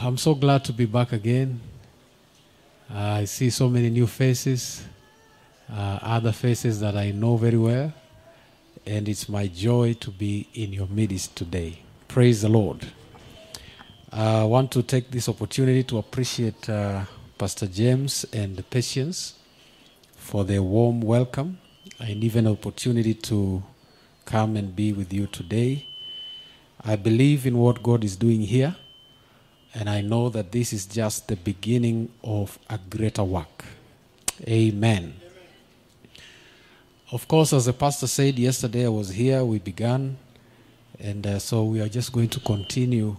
I'm so glad to be back again. Uh, I see so many new faces, uh, other faces that I know very well, and it's my joy to be in your midst today. Praise the Lord. I want to take this opportunity to appreciate uh, Pastor James and the Patience for their warm welcome and even opportunity to come and be with you today. I believe in what God is doing here, and I know that this is just the beginning of a greater work. Amen. Of course, as the pastor said yesterday, I was here, we began, and uh, so we are just going to continue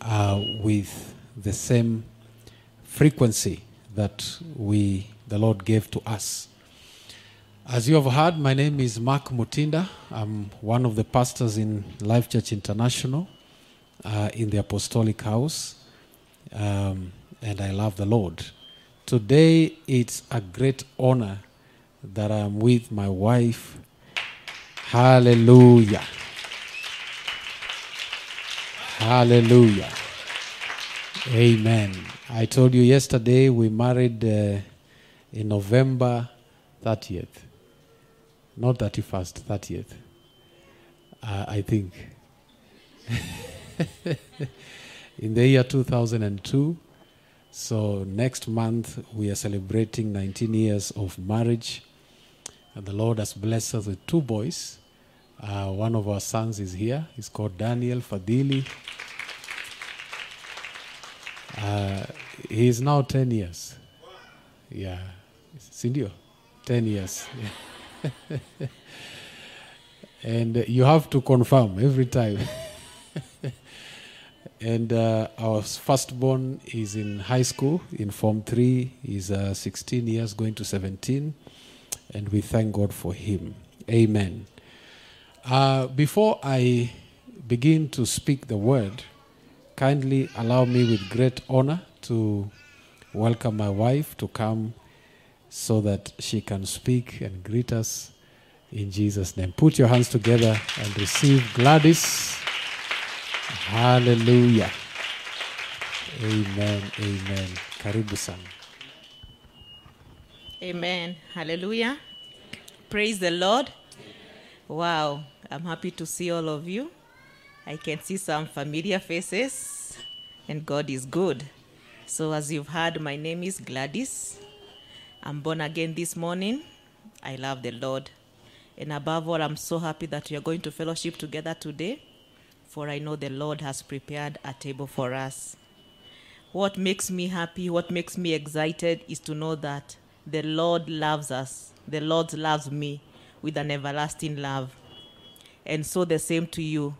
uh, with the same frequency that we the Lord gave to us. As you have heard, my name is Mark Mutinda. I'm one of the pastors in Life Church International uh, in the Apostolic House, um, and I love the Lord. Today, it's a great honor that I'm with my wife. Hallelujah. Hallelujah. Amen. I told you yesterday we married uh, in November 30th. Not 31st, 30th. Uh, I think. in the year 2002. So next month we are celebrating 19 years of marriage. And the Lord has blessed us with two boys. Uh, one of our sons is here. He's called Daniel Fadili. Uh, he is now 10 years. Yeah. Sindio? 10 years. and you have to confirm every time. and uh, our firstborn is in high school in Form 3. He's uh, 16 years, going to 17. And we thank God for him. Amen. Uh, before I begin to speak the word, kindly allow me with great honor to welcome my wife to come so that she can speak and greet us in Jesus' name. Put your hands together and receive Gladys. Hallelujah. Amen. Amen. Karibu sana. Amen. Hallelujah. Praise the Lord. Wow. I'm happy to see all of you. I can see some familiar faces, and God is good. So, as you've heard, my name is Gladys. I'm born again this morning. I love the Lord. And above all, I'm so happy that we are going to fellowship together today, for I know the Lord has prepared a table for us. What makes me happy, what makes me excited is to know that the Lord loves us. The Lord loves me with an everlasting love. And so the same to you.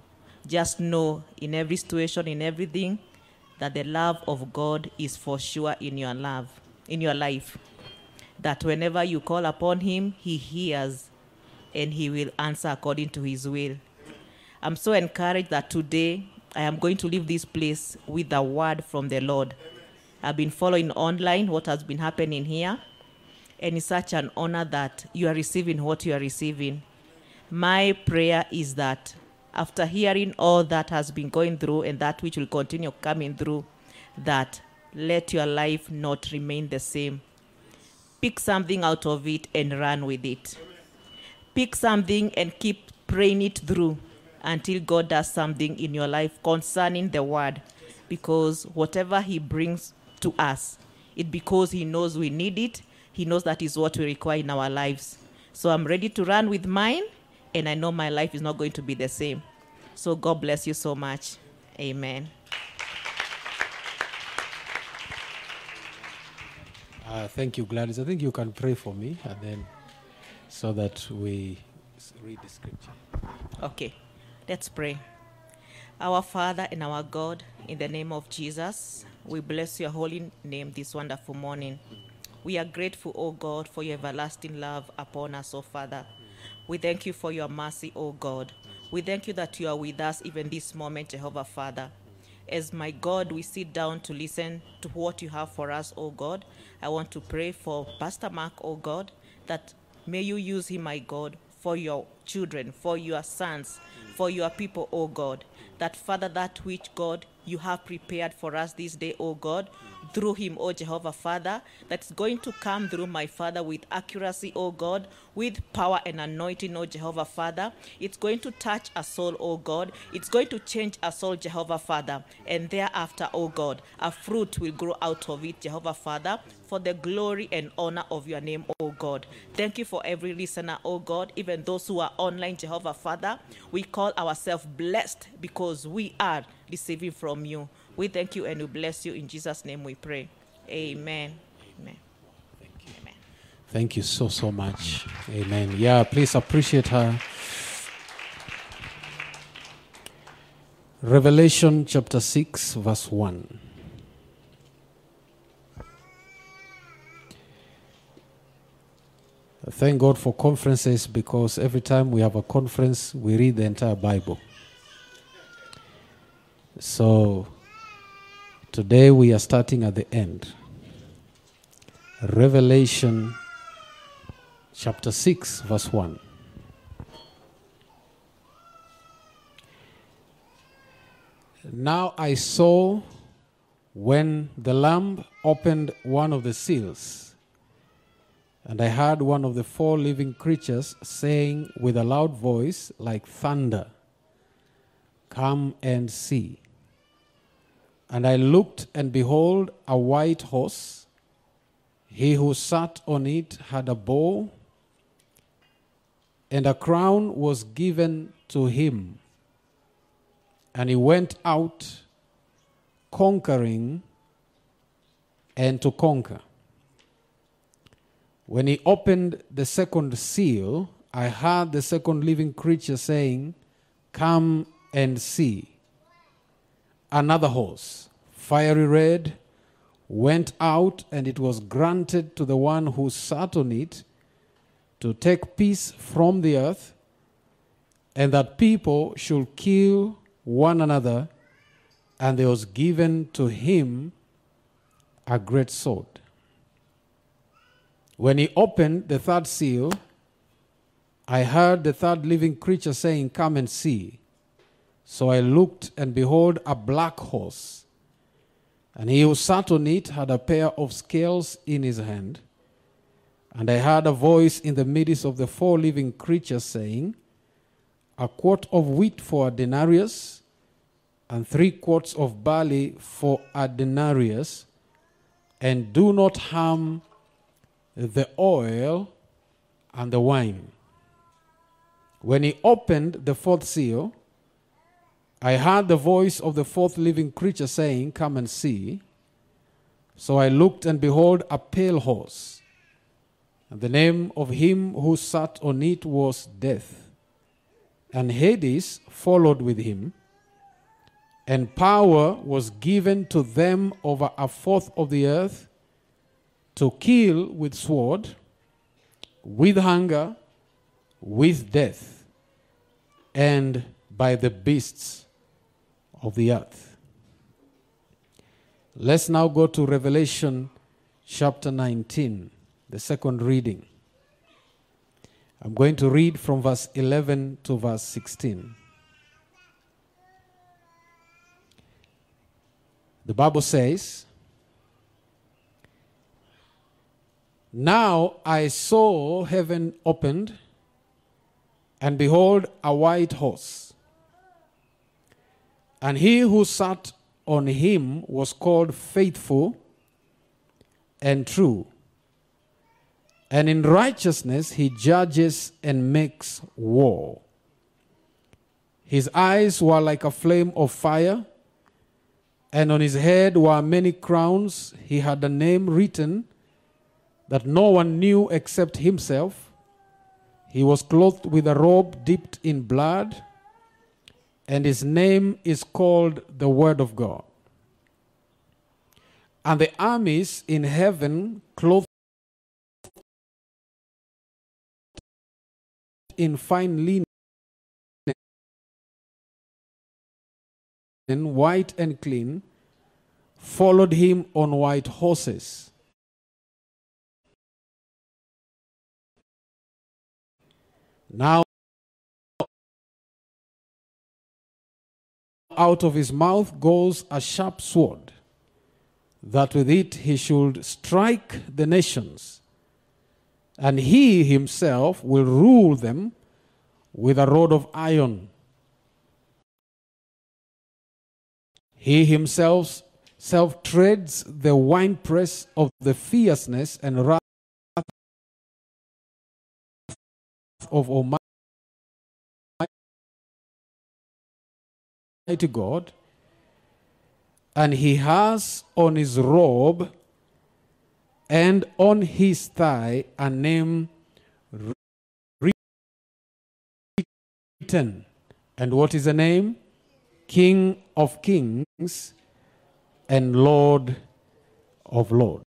Just know in every situation, in everything, that the love of God is for sure in your love, in your life. That whenever you call upon Him, He hears and He will answer according to His will. I'm so encouraged that today I am going to leave this place with a word from the Lord. I've been following online what has been happening here, and it's such an honor that you are receiving what you are receiving. My prayer is that after hearing all that has been going through and that which will continue coming through, that let your life not remain the same. Pick something out of it and run with it. Pick something and keep praying it through until God does something in your life concerning the word. Because whatever He brings to us, it because He knows we need it, He knows that is what we require in our lives. So I'm ready to run with mine, and I know my life is not going to be the same. So God bless you so much. Amen. Uh, thank you, Gladys. I think you can pray for me and then so that we read the scripture. Okay, let's pray. Our Father and our God, in the name of Jesus, we bless your holy name this wonderful morning. We are grateful, O God, for your everlasting love upon us, O Father. We thank you for your mercy, O God. We thank you that you are with us even this moment, Jehovah Father. As my God, we sit down to listen to what you have for us, O God. I want to pray for Pastor Mark, O God, that may you use him, my God, for your children, for your sons, for your people, O God. That Father, that which God you have prepared for us this day, O God, through him, O Jehovah Father, that's going to come through my Father with accuracy, O God, with power and anointing, O Jehovah Father. It's going to touch a soul, O God. It's going to change a soul, Jehovah Father. And thereafter, O God, a fruit will grow out of it, Jehovah Father, for the glory and honor of your name, O God. Thank you for every listener, O God, even those who are online, Jehovah Father. We call ourselves blessed because we are receiving from you. We thank you and we bless you. In Jesus' name we pray. Amen. Amen. Amen. Thank you so, so much. Amen. Yeah, please appreciate her. Revelation chapter 6, verse 1. Thank God for conferences because every time we have a conference, we read the entire Bible. So today we are starting at the end. Revelation chapter 6, verse 1. Now I saw when the Lamb opened one of the seals, and I heard one of the four living creatures saying with a loud voice, like thunder, Come and see. And I looked, and behold, a white horse. He who sat on it had a bow, and a crown was given to him. And he went out conquering and to conquer. When he opened the second seal, I heard the second living creature saying, Come and see. Another horse, fiery red, went out, and it was granted to the one who sat on it to take peace from the earth, and that people should kill one another, and there was given to him a great sword. When he opened the third seal, I heard the third living creature saying, Come and see. So I looked, and behold, a black horse. And he who sat on it had a pair of scales in his hand. And I heard a voice in the midst of the four living creatures saying, A quart of wheat for a denarius, and three quarts of barley for a denarius, and do not harm the oil and the wine. When he opened the fourth seal, I heard the voice of the fourth living creature saying, Come and see. So I looked, and behold, a pale horse. And the name of him who sat on it was Death. And Hades followed with him. And power was given to them over a fourth of the earth to kill with sword, with hunger, with death, and by the beasts of the earth. Let's now go to Revelation chapter 19, the second reading. I'm going to read from verse 11 to verse 16. The Bible says, Now I saw heaven opened, and behold, a white horse. And he who sat on him was called faithful and true. And in righteousness he judges and makes war. His eyes were like a flame of fire, and on his head were many crowns. He had a name written that no one knew except himself. He was clothed with a robe dipped in blood, and his name is called the Word of God. And the armies in heaven, clothed in fine linen, white and clean, followed him on white horses. Now out of his mouth goes a sharp sword, that with it he should strike the nations, and he himself will rule them with a rod of iron. He himself self treads the winepress of the fierceness and wrath of Almighty God, and he has on his robe and on his thigh a name written. And what is the name? King of Kings and Lord of Lords.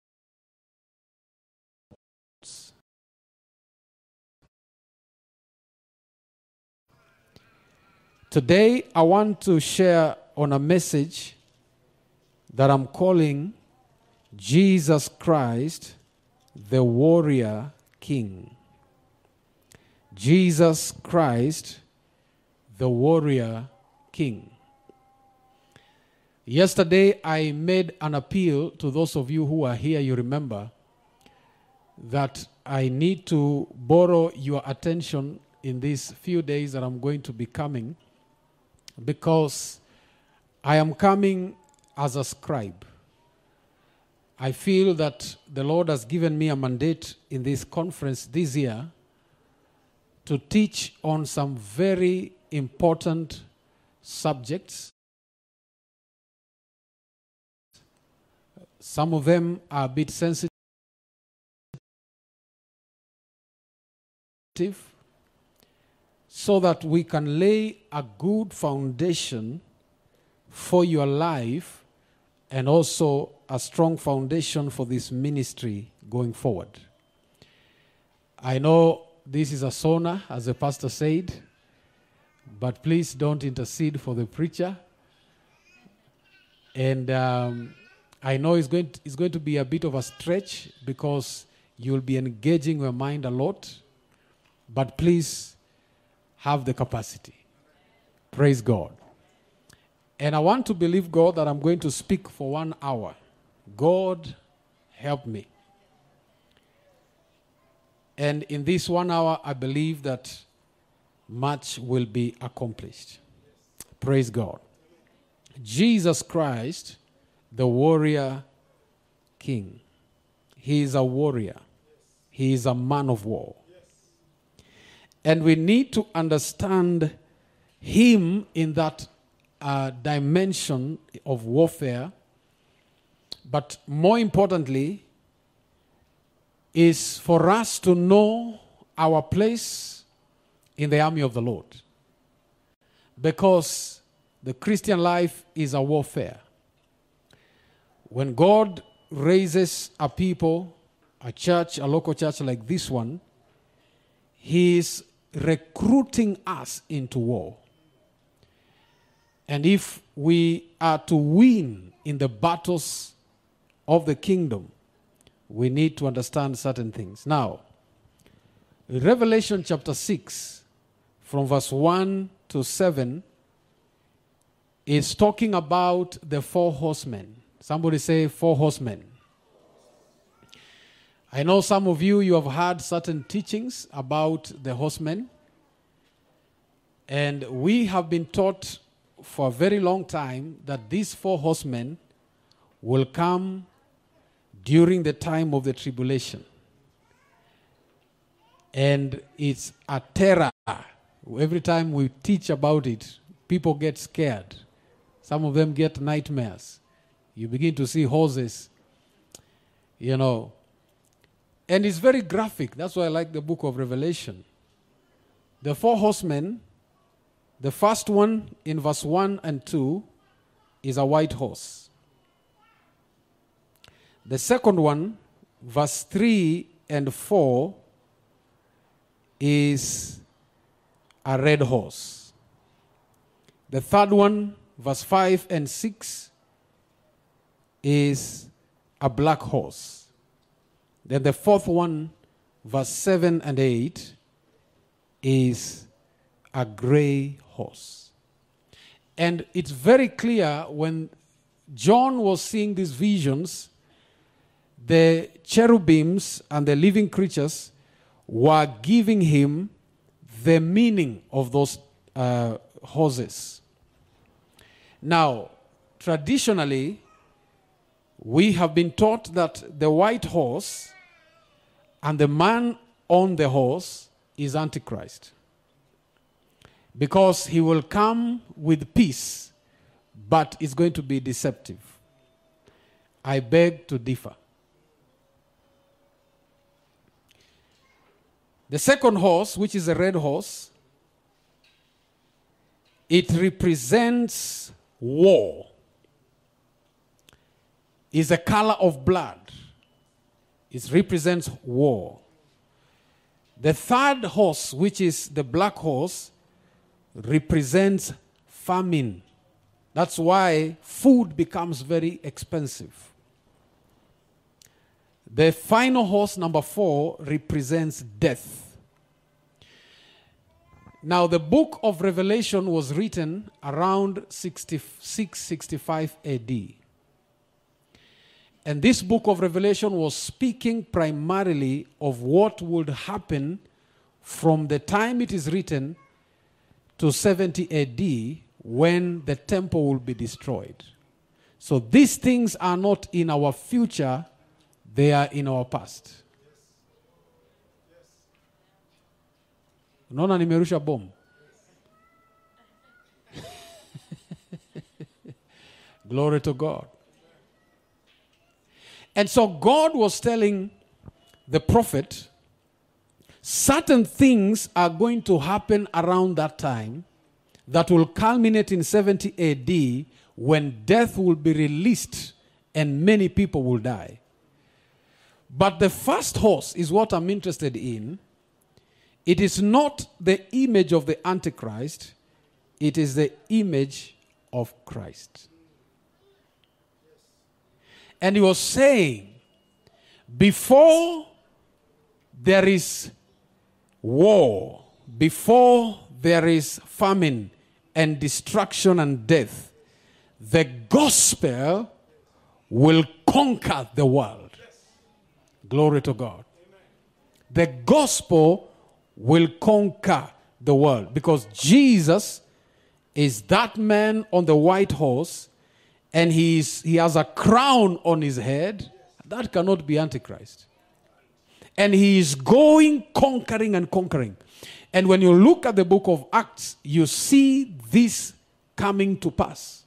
Today, I want to share on a message that I'm calling Jesus Christ, the Warrior King. Jesus Christ, the Warrior King. Yesterday, I made an appeal to those of you who are here, you remember, that I need to borrow your attention in these few days that I'm going to be coming because I am coming as a scribe. I feel that the Lord has given me a mandate in this conference this year to teach on some very important subjects. Some of them are a bit sensitive. So that we can lay a good foundation for your life and also a strong foundation for this ministry going forward. I know this is a sauna, as the pastor said, but please don't intercede for the preacher. And um, I know it's going, to, it's going to be a bit of a stretch because you'll be engaging your mind a lot, but please have the capacity. Praise God. And I want to believe God that I'm going to speak for one hour. God, help me. And in this one hour, I believe that much will be accomplished. Praise God. Jesus Christ, the warrior king. He is a warrior, he is a man of war. And we need to understand him in that uh, dimension of warfare. But more importantly, is for us to know our place in the army of the Lord. Because the Christian life is a warfare. When God raises a people, a church, a local church like this one, He is recruiting us into war. And if we are to win in the battles of the kingdom, we need to understand certain things. Now, Revelation chapter 6, from verse 1 to 7, is talking about the four horsemen. Somebody say, four horsemen. I know some of you, you have heard certain teachings about the horsemen. And we have been taught for a very long time that these four horsemen will come during the time of the tribulation. And it's a terror. Every time we teach about it, people get scared. Some of them get nightmares. You begin to see horses, you know. And it's very graphic. That's why I like the book of Revelation. The four horsemen, the first one in verse 1 and 2 is a white horse. The second one, verse 3 and 4, is a red horse. The third one, verse 5 and 6, is a black horse. Then the fourth one, verse 7 and 8, is a gray horse. And it's very clear when John was seeing these visions, the cherubims and the living creatures were giving him the meaning of those uh, horses. Now, traditionally, we have been taught that the white horse and the man on the horse is Antichrist. Because he will come with peace, but it's going to be deceptive. I beg to differ. The second horse, which is a red horse, it represents war. Is a color of blood. It represents war. The third horse, which is the black horse, represents famine. That's why food becomes very expensive. The final horse, number four, represents death. Now, the book of Revelation was written around 66 65 AD. And this book of Revelation was speaking primarily of what would happen from the time it is written to 70 AD when the temple will be destroyed. So these things are not in our future, they are in our past. Unaona nimerusha bomu. Glory to God. And so God was telling the prophet certain things are going to happen around that time that will culminate in 70 AD when death will be released and many people will die. But the first horse is what I'm interested in. It is not the image of the Antichrist, it is the image of Christ. And he was saying, before there is war, before there is famine and destruction and death, the gospel will conquer the world. Glory to God. The gospel will conquer the world because Jesus is that man on the white horse and he, he has a crown on his head. That cannot be Antichrist. And he is going, conquering, and conquering. And when you look at the book of Acts, you see this coming to pass.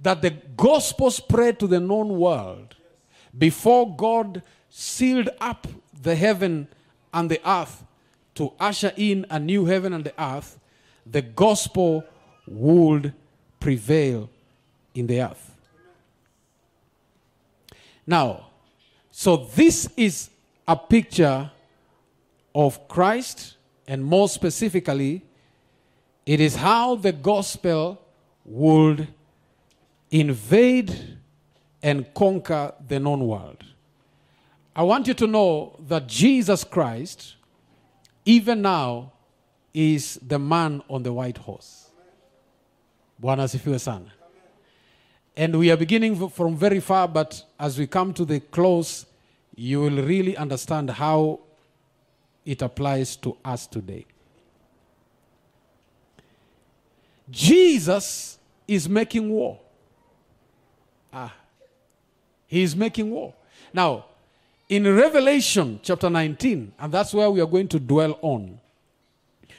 That the gospel spread to the known world before God sealed up the heaven and the earth to usher in a new heaven and the earth, the gospel would prevail in the earth. Now, so this is a picture of Christ, and more specifically, it is how the gospel would invade and conquer the known world. I want you to know that Jesus Christ, even now, is the man on the white horse. Bwana sana. And we are beginning from very far, but as we come to the close, you will really understand how it applies to us today. Jesus is making war. Ah, he is making war. Now, in Revelation chapter 19, and that's where we are going to dwell on,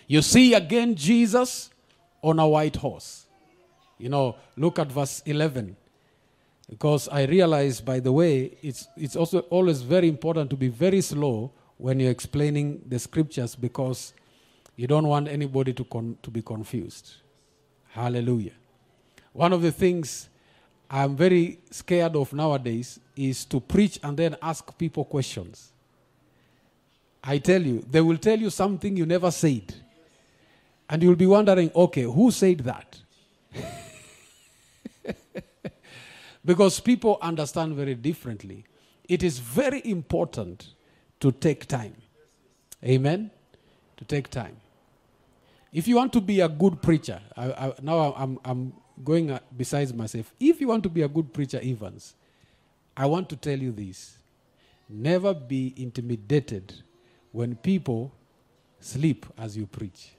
you see again Jesus on a white horse. You know, look at verse 11. Because I realize, by the way, it's, it's also always very important to be very slow when you're explaining the scriptures because you don't want anybody to, con- to be confused. Hallelujah. One of the things I'm very scared of nowadays is to preach and then ask people questions. I tell you, they will tell you something you never said. And you'll be wondering, okay, who said that? because people understand very differently. It is very important to take time. Amen? To take time. If you want to be a good preacher, I, I, now I'm, I'm going uh, besides myself, if you want to be a good preacher, Evans, I want to tell you this. Never be intimidated when people sleep as you preach.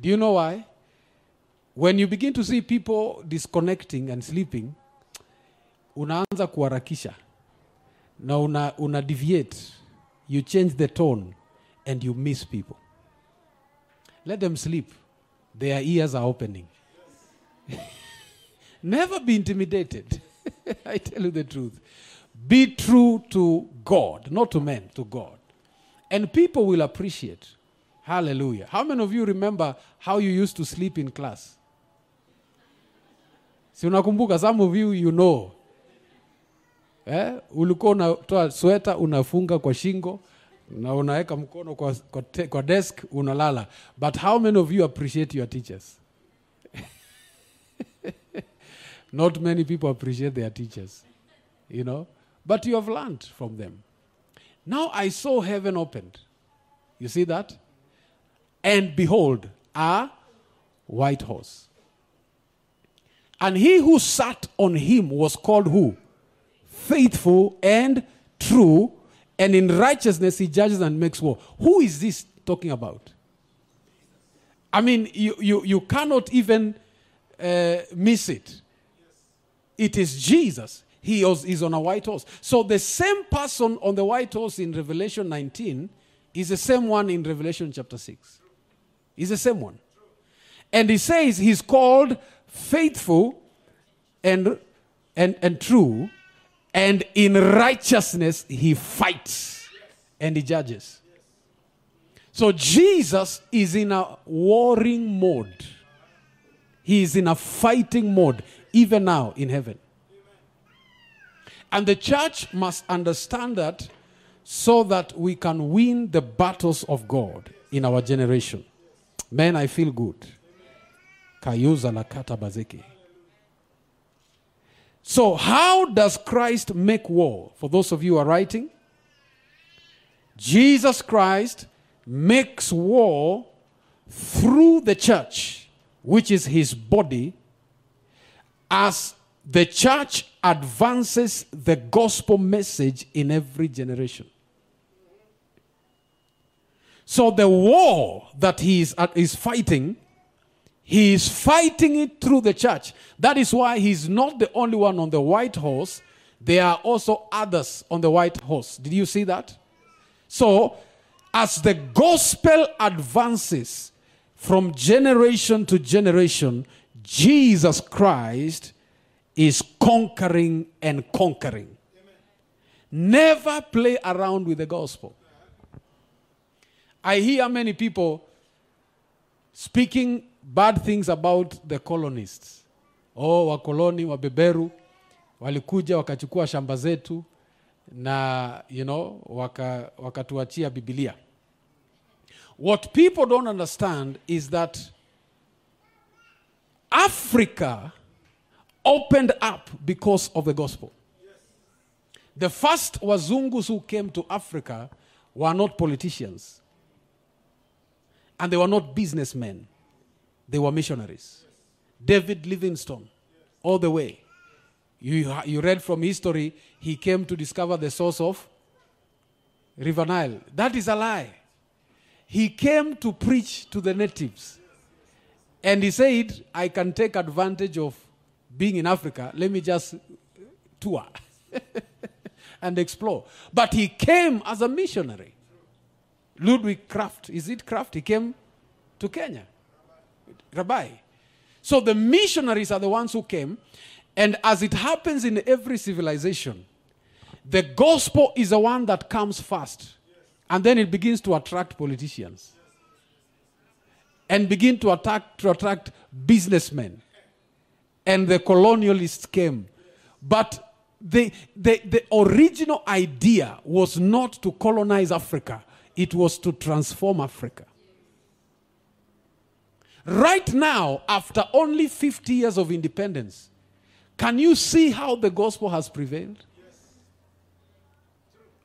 Do you know why? When you begin to see people disconnecting and sleeping, unaanza kuharakisha na una, una deviate. You change the tone and you miss people. Let them sleep. Their ears are opening. Never be intimidated. I tell you the truth. Be true to God, not to men, to God. And people will appreciate. Hallelujah. How many of you remember how you used to sleep in class? Si unakumbuka, some of you you know. Eh? Ulikuwa unatoa sweta unafunga kwa shingo na unaweka mkono kwa, kwa, te, kwa desk unalala. But how many of you appreciate your teachers? Not many people appreciate their teachers, you know. But you have learned from them. Now I saw heaven opened. You see that? And behold, a white horse. And he who sat on him was called who? Faithful and true, and in righteousness he judges and makes war. Who is this talking about? I mean, you, you, you cannot even uh, miss it. It is Jesus. He is on a white horse. So the same person on the white horse in Revelation 19 is the same one in Revelation chapter 6. He's the same one. And he says he's called faithful and, and, and true, and in righteousness he fights and he judges. So Jesus is in a warring mode. He is in a fighting mode, even now in heaven. And the church must understand that so that we can win the battles of God in our generation. Man, I feel good. Kayuza lakata bazeki. So, how does Christ make war? For those of you who are writing, Jesus Christ makes war through the church, which is his body, as the church advances the gospel message in every generation. So the war that he is, uh, is fighting, he is fighting it through the church. That is why he's not the only one on the white horse. There are also others on the white horse. Did you see that? So, as the gospel advances from generation to generation, Jesus Christ is conquering and conquering. Never play around with the gospel. I hear many people speaking bad things about the colonists. Oh, wakoloni wabeberu walikuja wakachukua shamba zetu na you know waka, Biblia. What people don't understand is that Africa opened up because of the gospel. The first Wazungus who came to Africa were not politicians. And they were not businessmen. They were missionaries. David Livingstone, all the way. You, you read from history, he came to discover the source of River Nile. That is a lie. He came to preach to the natives. And he said, I can take advantage of being in Africa. Let me just tour and explore. But he came as a missionary. Ludwig Kraft, is it Kraft? He came to Kenya. Rabai. So the missionaries are the ones who came. And as it happens in every civilization, the gospel is the one that comes first. And then it begins to attract politicians. And begin to attack to attract businessmen. And the colonialists came. But the, the, the original idea was not to colonize Africa, it was to transform Africa. Right now, after only 50 years of independence, can you see how the gospel has prevailed?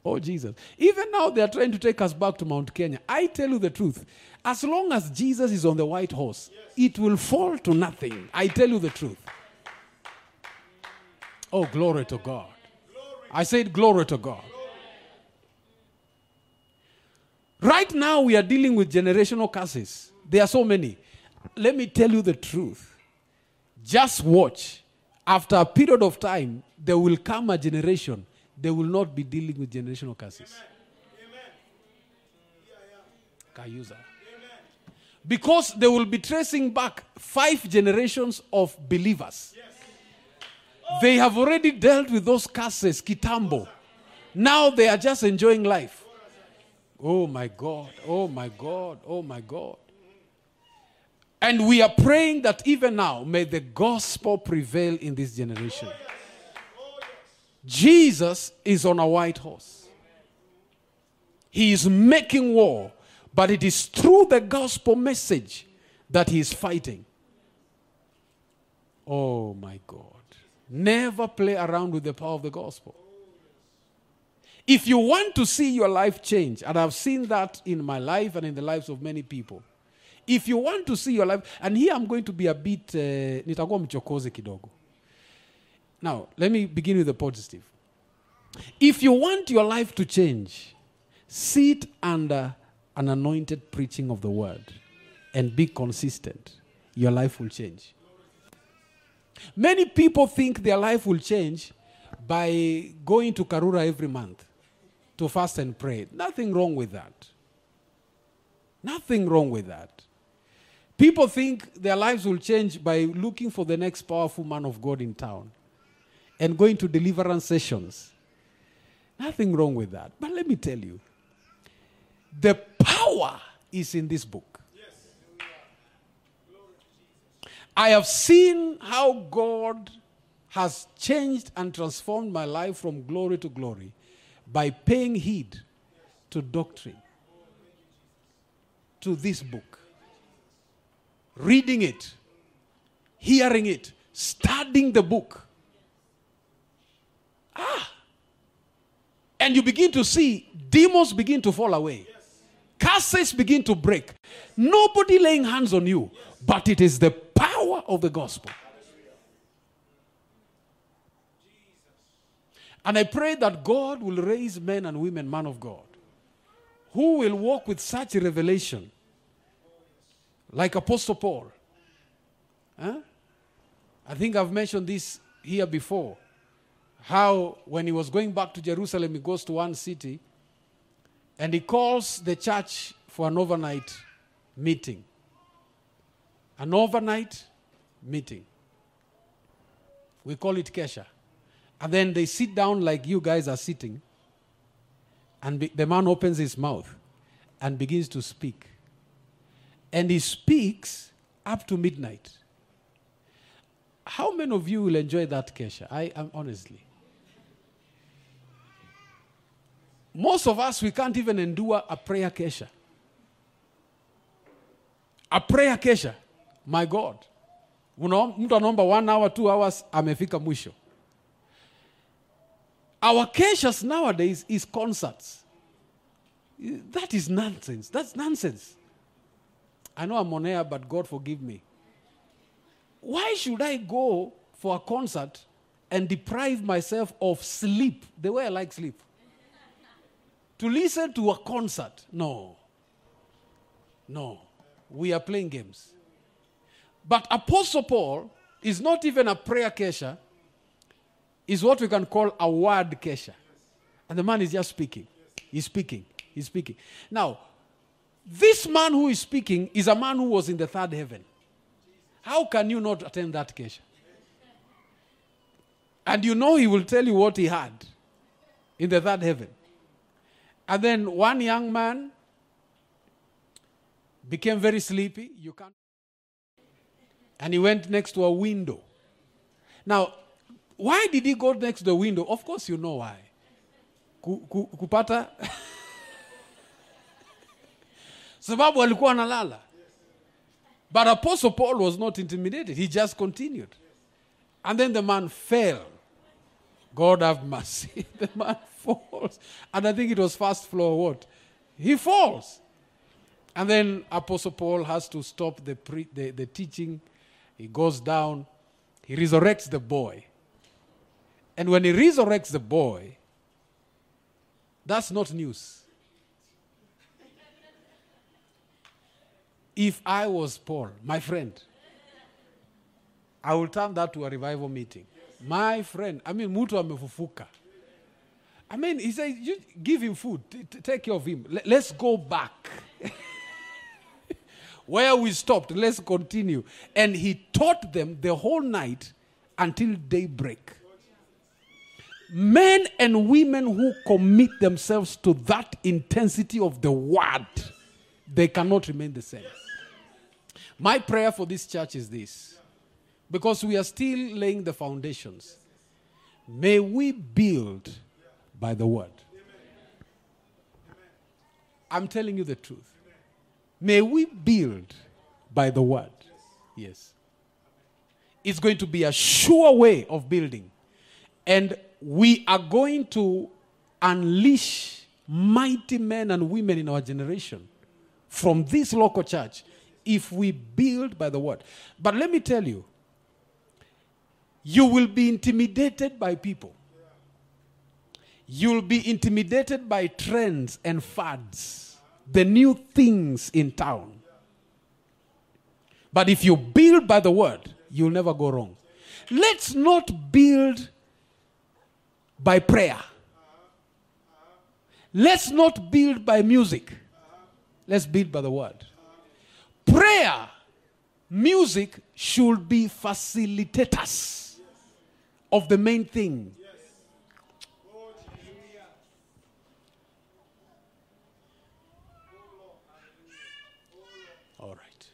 Oh, Jesus. Even now, they are trying to take us back to Mount Kenya. I tell you the truth. As long as Jesus is on the white horse, it will fall to nothing. I tell you the truth. Oh, glory to God. I said, glory to God. Right now, we are dealing with generational curses. There are so many. Let me tell you the truth. Just watch. After a period of time, there will come a generation, they will not be dealing with generational curses. Kayuza. Because they will be tracing back five generations of believers. Yes. They have already dealt with those curses, kitambo. Now they are just enjoying life. Oh my God, oh my God, oh my God. And we are praying that even now, may the gospel prevail in this generation. Jesus is on a white horse. He is making war, but it is through the gospel message that he is fighting. Oh my God. Never play around with the power of the gospel. If you want to see your life change, and I've seen that in my life and in the lives of many people, if you want to see your life, and here I'm going to be a bit, uh, nitakuwa mchokoze kidogo. Now, let me begin with the positive. If you want your life to change, sit under an anointed preaching of the word and be consistent. Your life will change. Many people think their life will change by going to Karura every month to fast and pray. Nothing wrong with that. Nothing wrong with that. People think their lives will change by looking for the next powerful man of God in town and going to deliverance sessions. Nothing wrong with that. But let me tell you the power is in this book. I have seen how God has changed and transformed my life from glory to glory by paying heed to doctrine, to this book, reading it, hearing it, studying the book. Ah. And you begin to see demons begin to fall away. Curses begin to break. Nobody laying hands on you, but it is the power of the gospel. And I pray that God will raise men and women, man of God, who will walk with such revelation, like Apostle Paul. Huh? I think I've mentioned this here before. How, when he was going back to Jerusalem, he goes to one city and he calls the church for an overnight meeting. An overnight meeting. We call it Kesha. And then they sit down like you guys are sitting. And be, the man opens his mouth and begins to speak. And he speaks up to midnight. How many of you will enjoy that Kesha? I am honestly. Most of us, we can't even endure a prayer Kesha. A prayer Kesha. My God. Mtu anaomba one hour, two hours, amefika mwisho. Our keshas nowadays is concerts. That is nonsense. That's nonsense. I know I'm on air, but God forgive me. Why should I go for a concert and deprive myself of sleep the way I like sleep? to listen to a concert? No. No. We are playing games. But Apostle Paul is not even a prayer kesha, is what we can call a word kesha. And the man is just speaking. He's speaking. He's speaking. Now, this man who is speaking is a man who was in the third heaven. How can you not attend that kesha? And you know he will tell you what he had in the third heaven. And then one young man became very sleepy. You can't. And he went next to a window. Now, why did he go next to the window? Of course, you know why. Ku, ku, kupata sababu alikuwa analala. But Apostle Paul was not intimidated. He just continued. And then the man fell God have mercy. the man falls. And I think it was first floor what? He falls. And then Apostle Paul has to stop the, pre- the, the teaching. He goes down. He resurrects the boy. And when he resurrects the boy, that's not news. If I was Paul, my friend, I will turn that to a revival meeting. My friend, I mean, mtu amefufuka. I mean, he said, you give him food, t- t- take care of him. Le- let's go back. Where we stopped, let's continue. And he taught them the whole night until daybreak. Men and women who commit themselves to that intensity of the word, they cannot remain the same. My prayer for this church is this because we are still laying the foundations. May we build by the word. I'm telling you the truth. May we build by the word. Yes. It's going to be a sure way of building. And we are going to unleash mighty men and women in our generation from this local church if we build by the word. But let me tell you, you will be intimidated by people. You'll be intimidated by trends and fads, the new things in town. But if you build by the word, you'll never go wrong. Let's not build by prayer. Let's not build by music. Let's build by the word. Prayer, music should be facilitators of the main thing. All right.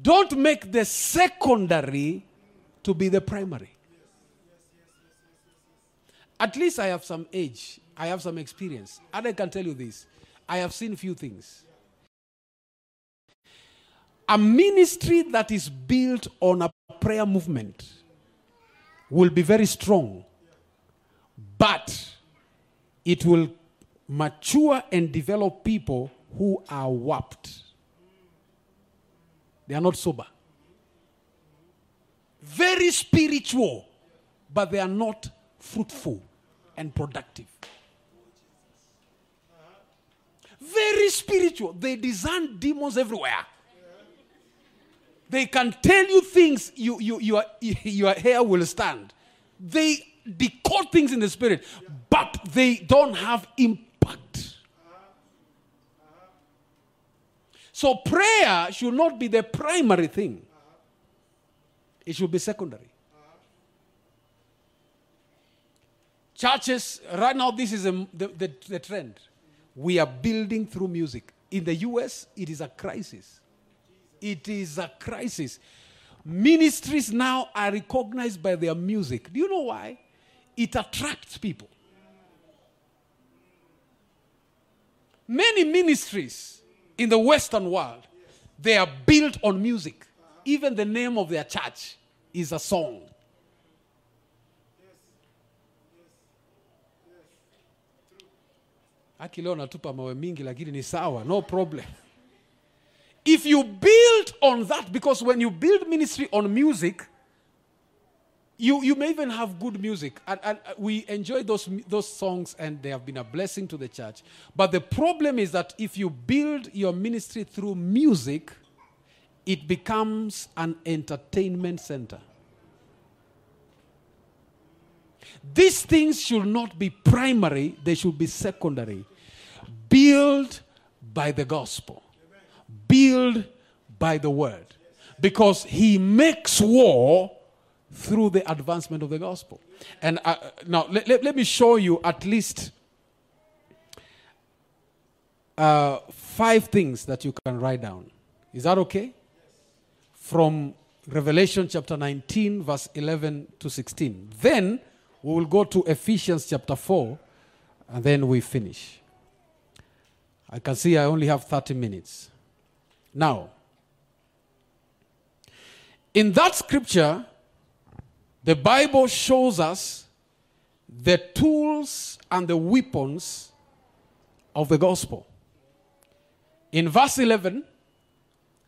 Don't make the secondary to be the primary. At least I have some age, I have some experience, and I can tell you this I have seen few things. A ministry that is built on a prayer movement will be very strong, but it will mature and develop people who are warped. They are not sober. Very spiritual, but they are not fruitful and productive. Very spiritual. They discern demons everywhere. They can tell you things you, you, your, your hair will stand. They decode things in the spirit, but they don't have impact. So prayer should not be the primary thing. It should be secondary. Churches, right now, this is a, the, the, the trend. We are building through music. In the US, it is a crisis. It is a crisis. Ministries now are recognized by their music. Do you know why? It attracts people. Many ministries in the Western world, they are built on music. Even the name of their church is a song. Aki leo natupa mawe mingi lakini ni sawa, no problem. If you build on that, because when you build ministry on music, you, you may even have good music. And, and uh, we enjoy those, those songs and they have been a blessing to the church. But the problem is that if you build your ministry through music, it becomes an entertainment center. These things should not be primary, they should be secondary. Build by the gospel, build by the word. Because he makes war through the advancement of the gospel. And uh, now, let, let, let, me show you at least uh, five things that you can write down. Is that okay? From Revelation chapter 19, verse 11 to 16. Then we will go to Ephesians chapter 4, and then we finish. I can see I only have 30 minutes. Now, in that scripture, the Bible shows us the tools and the weapons of the gospel. In verse 11,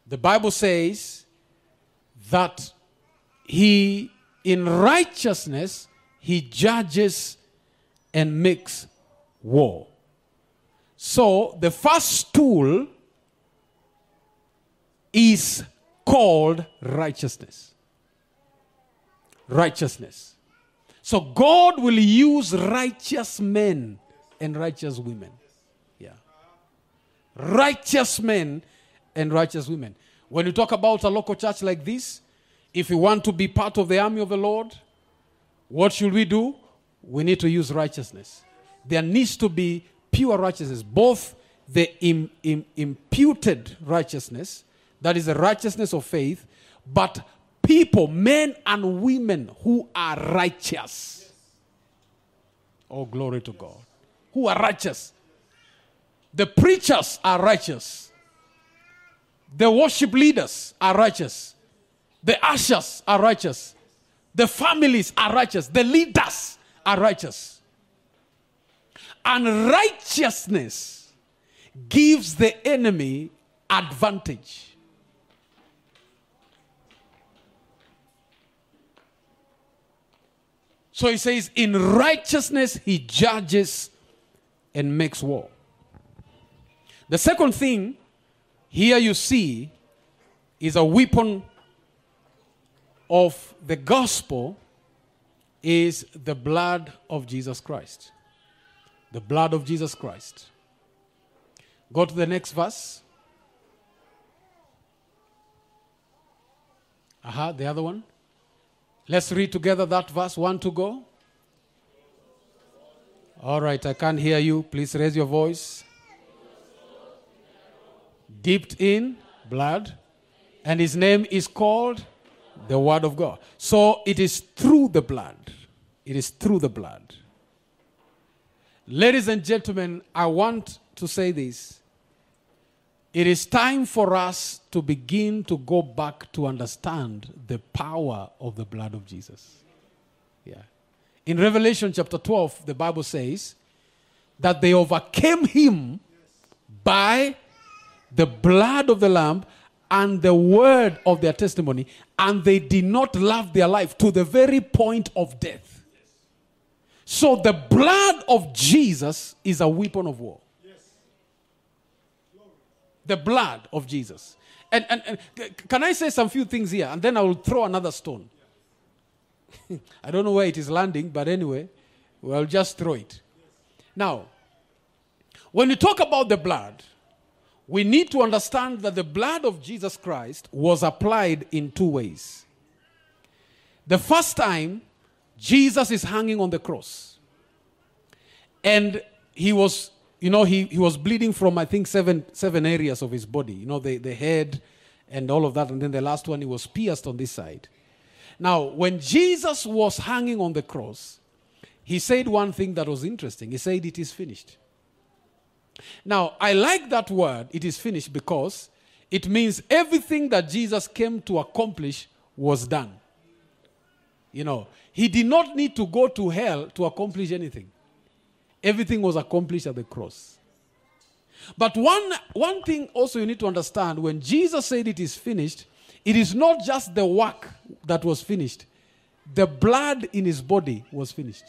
the Bible says that he, in righteousness, he judges and makes war. So the first tool is called righteousness. Righteousness. So God will use righteous men and righteous women. Yeah. Righteous men and righteous women. When you talk about a local church like this, if you want to be part of the army of the Lord, what should we do? We need to use righteousness. There needs to be pure righteousness, both the Im- Im- imputed righteousness, that is the righteousness of faith, but people, men and women who are righteous. Oh, glory to God. Who are righteous. The preachers are righteous. The worship leaders are righteous. The ushers are righteous. The families are righteous. The leaders are righteous. And righteousness gives the enemy advantage. So he says, in righteousness he judges and makes war. The second thing here you see is a weapon of the gospel is the blood of Jesus Christ. The blood of Jesus Christ. Go to the next verse. Aha, the other one. Let's read together that verse. One to go. All right, I can't hear you. Please raise your voice. Dipped in blood, and his name is called the Word of God. So it is through the blood. It is through the blood. Ladies and gentlemen, I want to say this. It is time for us to begin to go back to understand the power of the blood of Jesus. Yeah. In Revelation chapter 12, the Bible says that they overcame him by the blood of the Lamb and the word of their testimony, and they did not love their life to the very point of death. So the blood of Jesus is a weapon of war. Yes. The blood of Jesus. And, and, and can I say some few things here? And then I will throw another stone. I don't know where it is landing, but anyway, we'll just throw it. Now, when we talk about the blood, we need to understand that the blood of Jesus Christ was applied in two ways. The first time, Jesus is hanging on the cross. And he was, you know, he, he was bleeding from, I think, seven, seven areas of his body. You know, the, the head and all of that. And then the last one, he was pierced on this side. Now, when Jesus was hanging on the cross, he said one thing that was interesting. He said, It is finished. Now, I like that word, it is finished, because it means everything that Jesus came to accomplish was done. You know, he did not need to go to hell to accomplish anything. Everything was accomplished at the cross. But one, one thing also you need to understand when Jesus said it is finished, it is not just the work that was finished, the blood in his body was finished.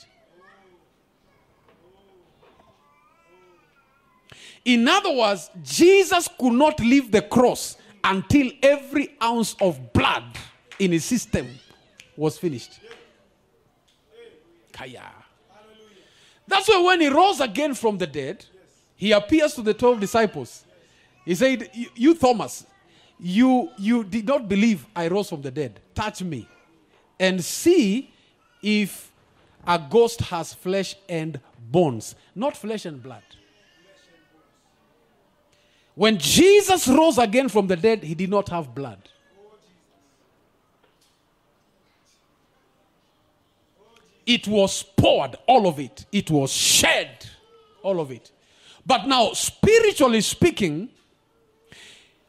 In other words, Jesus could not leave the cross until every ounce of blood in his system was finished. Kaya. That's why when he rose again from the dead, he appears to the 12 disciples. He said, "You- You, Thomas, you, you did not believe I rose from the dead. Touch me and see if a ghost has flesh and bones, not flesh and blood. When Jesus rose again from the dead, he did not have blood. It was poured, all of it. It was shed, all of it. But now, spiritually speaking,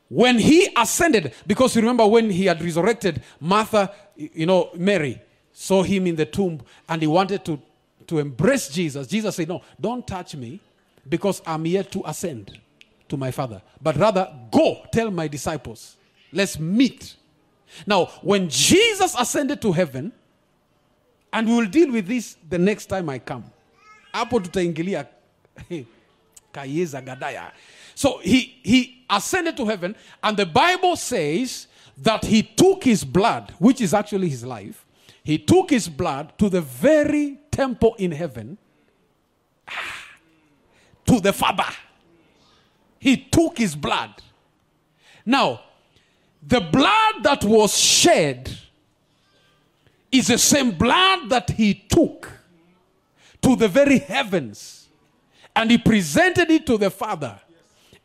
when he ascended, because you remember when he had resurrected Martha, you know, Mary, saw him in the tomb and he wanted to, to embrace Jesus, Jesus said, No, don't touch me because I'm yet to ascend to my Father. But rather, go tell my disciples, let's meet. Now, when Jesus ascended to heaven, and we'll deal with this the next time I come. Hapo tutaingilia kayeza gadaya. So he, he ascended to heaven, and the Bible says that he took his blood, which is actually his life, he took his blood to the very temple in heaven, ah, to the Father. He took his blood. Now, the blood that was shed is the same blood that he took to the very heavens and he presented it to the Father,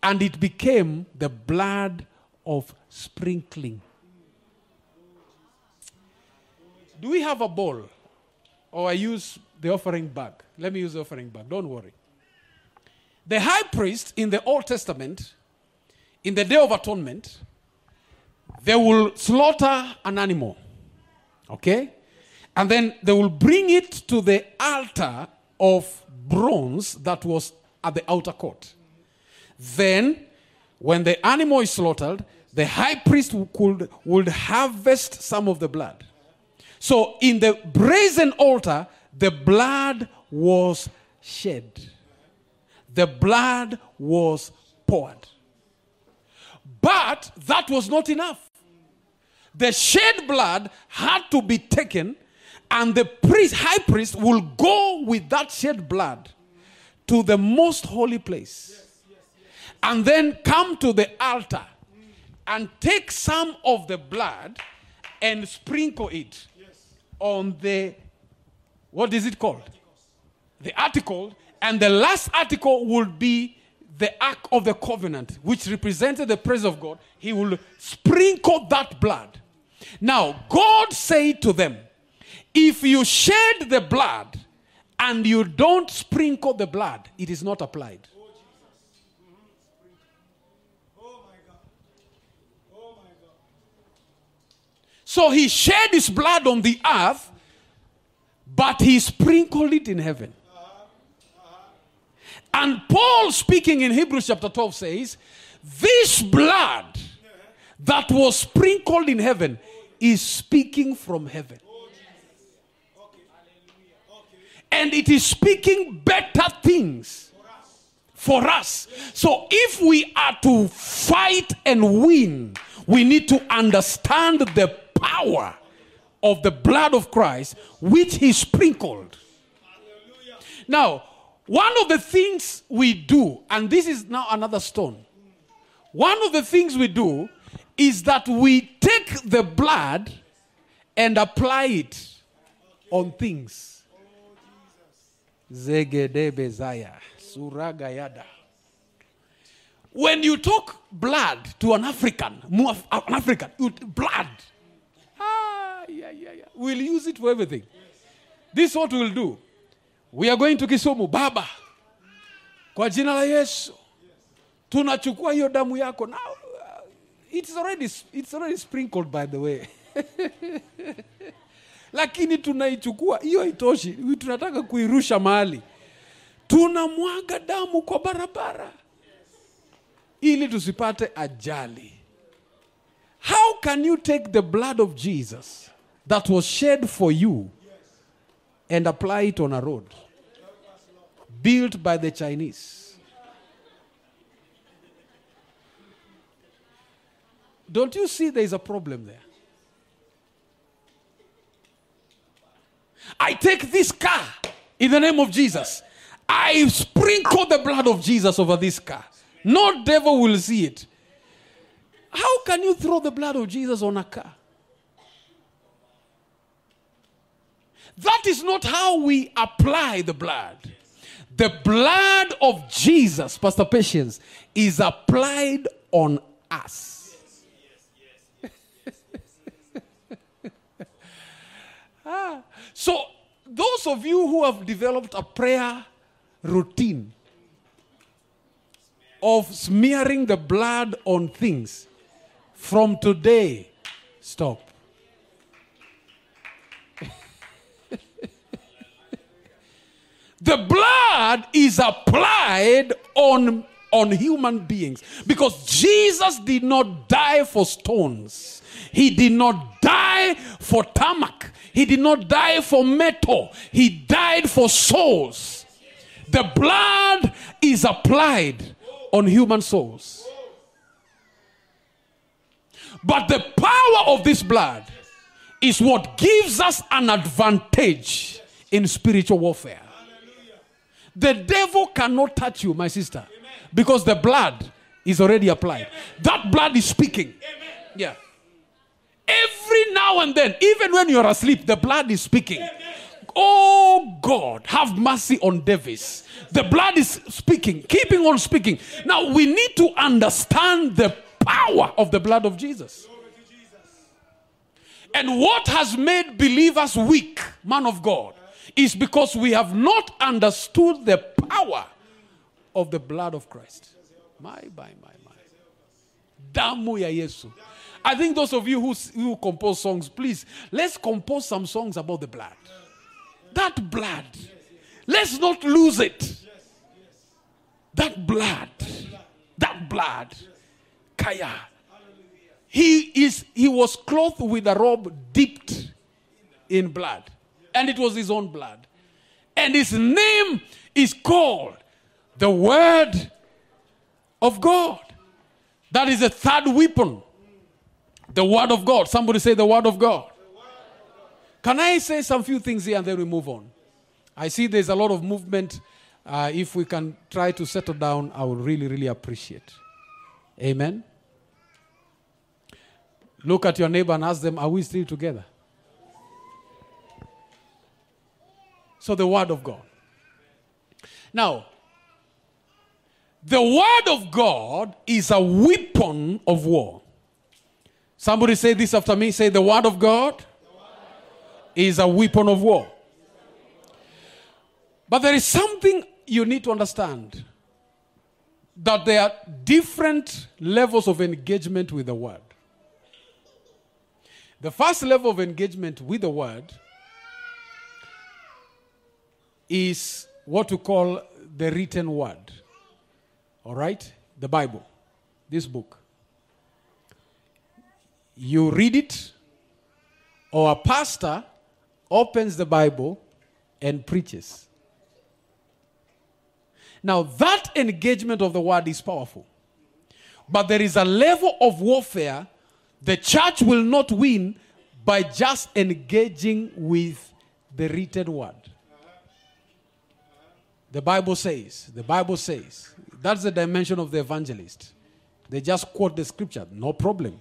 and it became the blood of sprinkling. Do we have a bowl? Or I use the offering bag. Let me use the offering bag. Don't worry. The high priest in the Old Testament, in the Day of Atonement, they will slaughter an animal. Okay? And then they will bring it to the altar of bronze that was at the outer court. Then, when the animal is slaughtered, the high priest could, would harvest some of the blood. So, in the brazen altar, the blood was shed, the blood was poured. But that was not enough. The shed blood had to be taken, and the priest, high priest, will go with that shed blood to the most holy place, and then come to the altar and take some of the blood and sprinkle it on the what is it called? The article, and the last article will be the Ark of the Covenant, which represented the presence of God. He will sprinkle that blood. Now, God said to them, if you shed the blood and you don't sprinkle the blood, it is not applied. So he shed his blood on the earth, but he sprinkled it in heaven. And Paul, speaking in Hebrews chapter 12, says, This blood that was sprinkled in heaven is speaking from heaven. And it is speaking better things for us. So if we are to fight and win, we need to understand the power of the blood of Christ, which he sprinkled. Now, one of the things we do, and this is now another stone, one of the things we do is that we take the blood and apply it on things. When you talk blood to an African, an African, blood. Ah, yeah, yeah, yeah. We'll use it for everything. This is what we'll do. We are going to Kisumu, Baba. Kwa jina la Yesu. Tunachukua hiyo damu yako. Now, uh, it's already, it's already sprinkled by the way. Lakini tunaichukua hiyo haitoshi. Tunataka kuirusha mahali. Tunamwaga damu kwa barabara ili tusipate ajali. How can you take the blood of Jesus that was shed for you and apply it on a road built by the Chinese? Don't you see there is a problem there? I take this car in the name of Jesus. I sprinkle the blood of Jesus over this car. No devil will see it. How can you throw the blood of Jesus on a car? That is not how we apply the blood. The blood of Jesus, Pastor Patience, is applied on us. ah, so, those of you who have developed a prayer routine of smearing the blood on things, from today, stop. The blood is applied on, on human beings because Jesus did not die for stones. He did not die for tarmac. He did not die for metal. He died for souls. The blood is applied on human souls. But the power of this blood is what gives us an advantage in spiritual warfare. The devil cannot touch you, my sister, because the blood is already applied. That blood is speaking. Yeah. Every now and then, even when you're asleep, the blood is speaking. Oh God, have mercy on Davis. The blood is speaking, keeping on speaking. Now we need to understand the power of the blood of Jesus. And what has made believers weak, man of God, is because we have not understood the power of the blood of Christ. My, my, my, my. Damu ya Yesu. I think those of you who, who compose songs, please, let's compose some songs about the blood. That blood. Let's not lose it. That blood. That blood. Kaya. He is he was clothed with a robe dipped in blood. And it was his own blood. And his name is called the Word of God. That is a third weapon. The Word of God. Somebody say the Word of God. Can I say some few things here and then we move on? I see there's a lot of movement. Uh, if we can try to settle down, I would really, really appreciate. Amen. Look at your neighbor and ask them, Are we still together? So, the Word of God. Now, the Word of God is a weapon of war. Somebody say this after me. Say, The Word of God is a weapon of war. But there is something you need to understand that there are different levels of engagement with the Word. The first level of engagement with the Word is what we call the written Word. All right? The Bible, this book. You read it, or a pastor opens the Bible and preaches. Now, that engagement of the Word is powerful. But there is a level of warfare the church will not win by just engaging with the written word. The Bible says, the Bible says, that's the dimension of the evangelist. They just quote the scripture, no problem.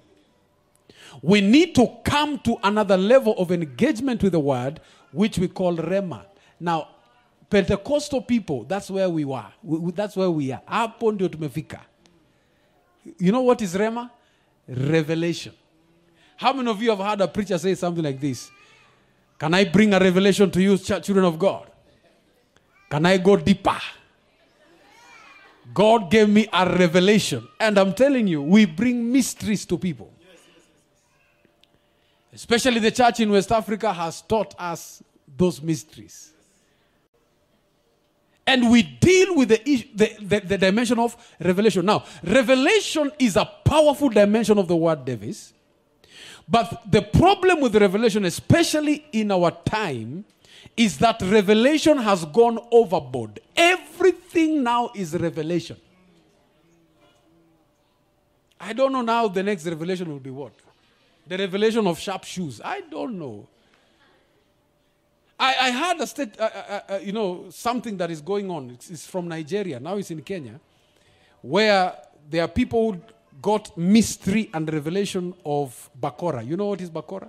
We need to come to another level of engagement with the word, which we call Rhema. Now, Pentecostal people, that's where we were. We- That's where we are. Tumefika. You know what is Rhema? Revelation. How many of you have heard a preacher say something like this? Can I bring a revelation to you, children of God? Can I go deeper? God gave me a revelation. And I'm telling you, we bring mysteries to people. Especially the church in West Africa has taught us those mysteries. And we deal with the, the, the, the dimension of revelation. Now, revelation is a powerful dimension of the word, Davis. But the problem with revelation, especially in our time, is that revelation has gone overboard. Everything now is revelation. I don't know now the next revelation will be what? The revelation of sharp shoes. I don't know. I, I heard a state, uh, uh, uh, you know, something that is going on. It's, it's from Nigeria. Now it's in Kenya, where there are people who got mystery and revelation of Bakora. You know what is Bakora?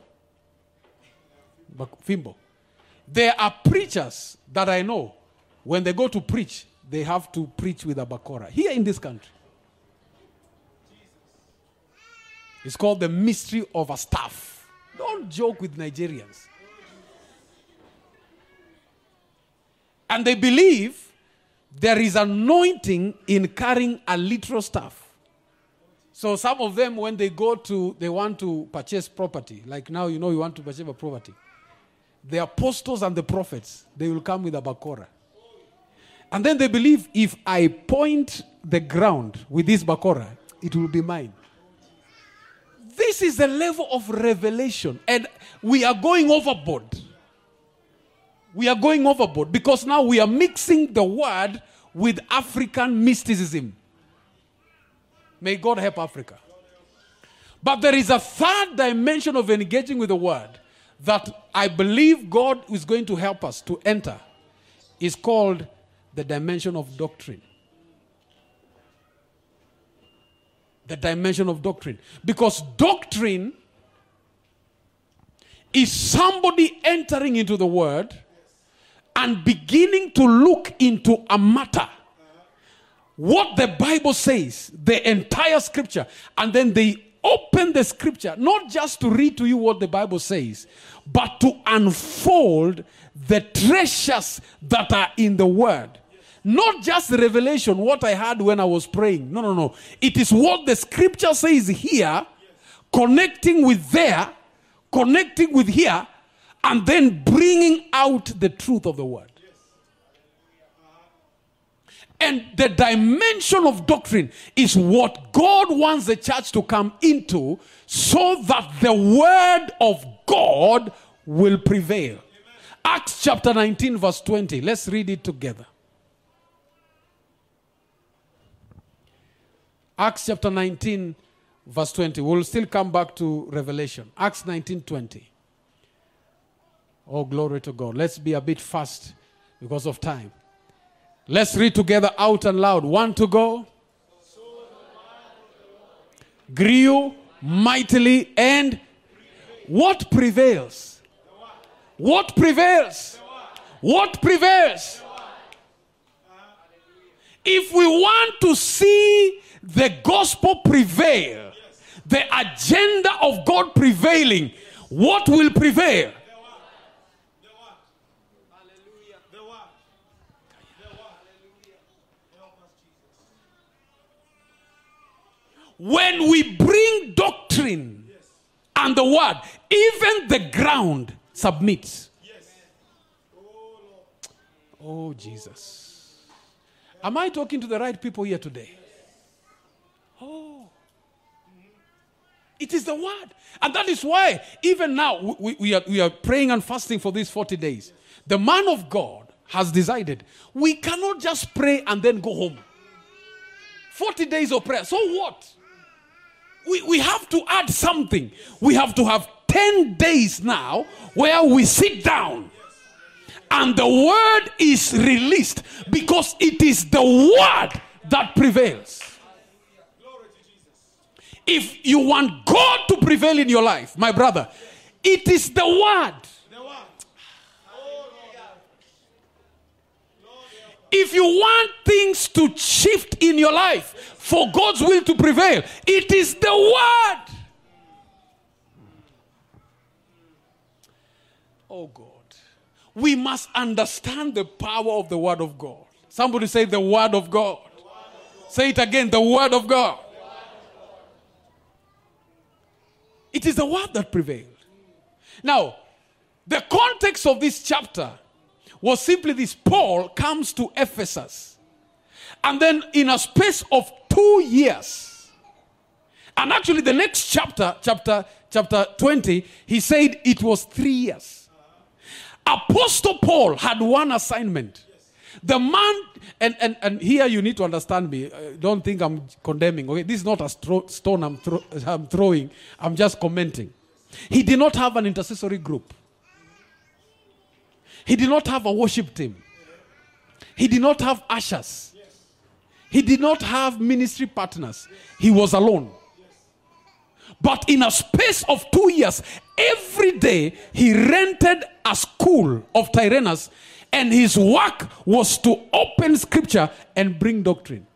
Bak- Fimbo. There are preachers that I know, when they go to preach, they have to preach with a Bakora. Here in this country. It's called the mystery of a staff. Don't joke with Nigerians. And they believe there is anointing in carrying a literal staff. So some of them, when they go to, they want to purchase property. Like now, you know, you want to purchase a property. The apostles and the prophets, they will come with a bakora. And then they believe if I point the ground with this bakora, it will be mine. This is the level of revelation. And we are going overboard. We are going overboard because now we are mixing the word with African mysticism. May God help Africa. But there is a third dimension of engaging with the word that I believe God is going to help us to enter. Is called the dimension of doctrine. The dimension of doctrine. Because doctrine is somebody entering into the word and beginning to look into a matter. What the Bible says, the entire scripture, and then they open the scripture, not just to read to you what the Bible says, but to unfold the treasures that are in the word. Not just revelation, what I had when I was praying. No, no, no. It is what the scripture says here, connecting with there, connecting with here, and then bringing out the truth of the word. And the dimension of doctrine is what God wants the church to come into so that the word of God will prevail. Acts chapter 19, verse 20. Let's read it together. Acts chapter 19, verse 20. We'll still come back to Revelation. Acts 19, 20. Oh, glory to God. Let's be a bit fast because of time. Let's read together out and loud. One to go. Grew mightily and what prevails? What prevails? What prevails? If we want to see the gospel prevail, the agenda of God prevailing, what will prevail? When we bring doctrine and the word, even the ground submits. Oh, Jesus. Am I talking to the right people here today? Oh. It is the word. And that is why, even now, we, we, are, we are praying and fasting for these 40 days. The man of God has decided we cannot just pray and then go home. 40 days of prayer. So what? We, we have to add something. We have to have 10 days now where we sit down and the word is released because it is the word that prevails. If you want God to prevail in your life, my brother, it is the word. If you want things to shift in your life for God's will to prevail, it is the word. Oh God. We must understand the power of the word of God. Somebody say the word of God. Say it again the word of God. It is the word that prevailed. Now, the context of this chapter was simply this Paul comes to Ephesus. And then, in a space of two years, and actually, the next chapter, chapter, chapter 20, he said it was three years. Apostle Paul had one assignment. The man, and, and, and here you need to understand me. Uh, don't think I'm condemning. Okay, this is not a stro- stone I'm, thro- I'm throwing. I'm just commenting. He did not have an intercessory group. He did not have a worship team. He did not have ushers. He did not have ministry partners. He was alone. But in a space of two years, every day he rented a school of Tyrannus, and his work was to open scripture and bring doctrine.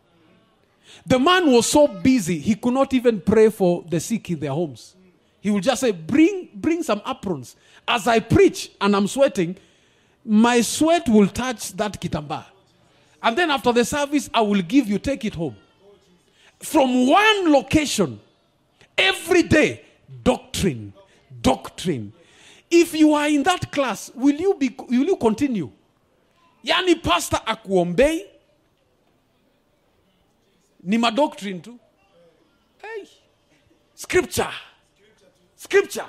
The man was so busy, he could not even pray for the sick in their homes. He would just say, Bring, bring some aprons. As I preach and I'm sweating, my sweat will touch that kitamba. And then after the service, I will give you, take it home. From one location, every day, doctrine, doctrine. if you are in that class will you, be, will you continue yani pastor akuombei ni madoctrine tu hey. scripture scripture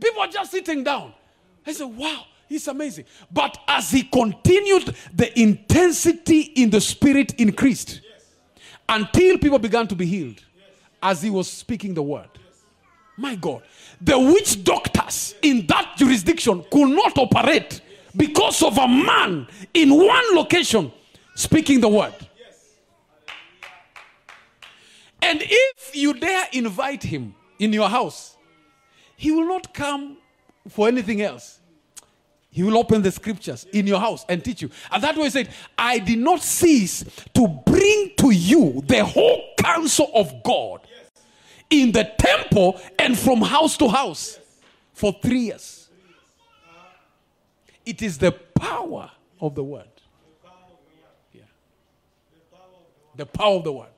people are just sitting down i say, wow he's amazing but as he continued the intensity in the spirit increased until people began to be healed as he was speaking the word my God, the witch doctors in that jurisdiction could not operate because of a man in one location speaking the word. And if you dare invite him in your house, he will not come for anything else. He will open the scriptures in your house and teach you. And that way he said, I did not cease to bring to you the whole counsel of God in the temple and from house to house for three years. It is the power of the word. Yeah. The power of the word.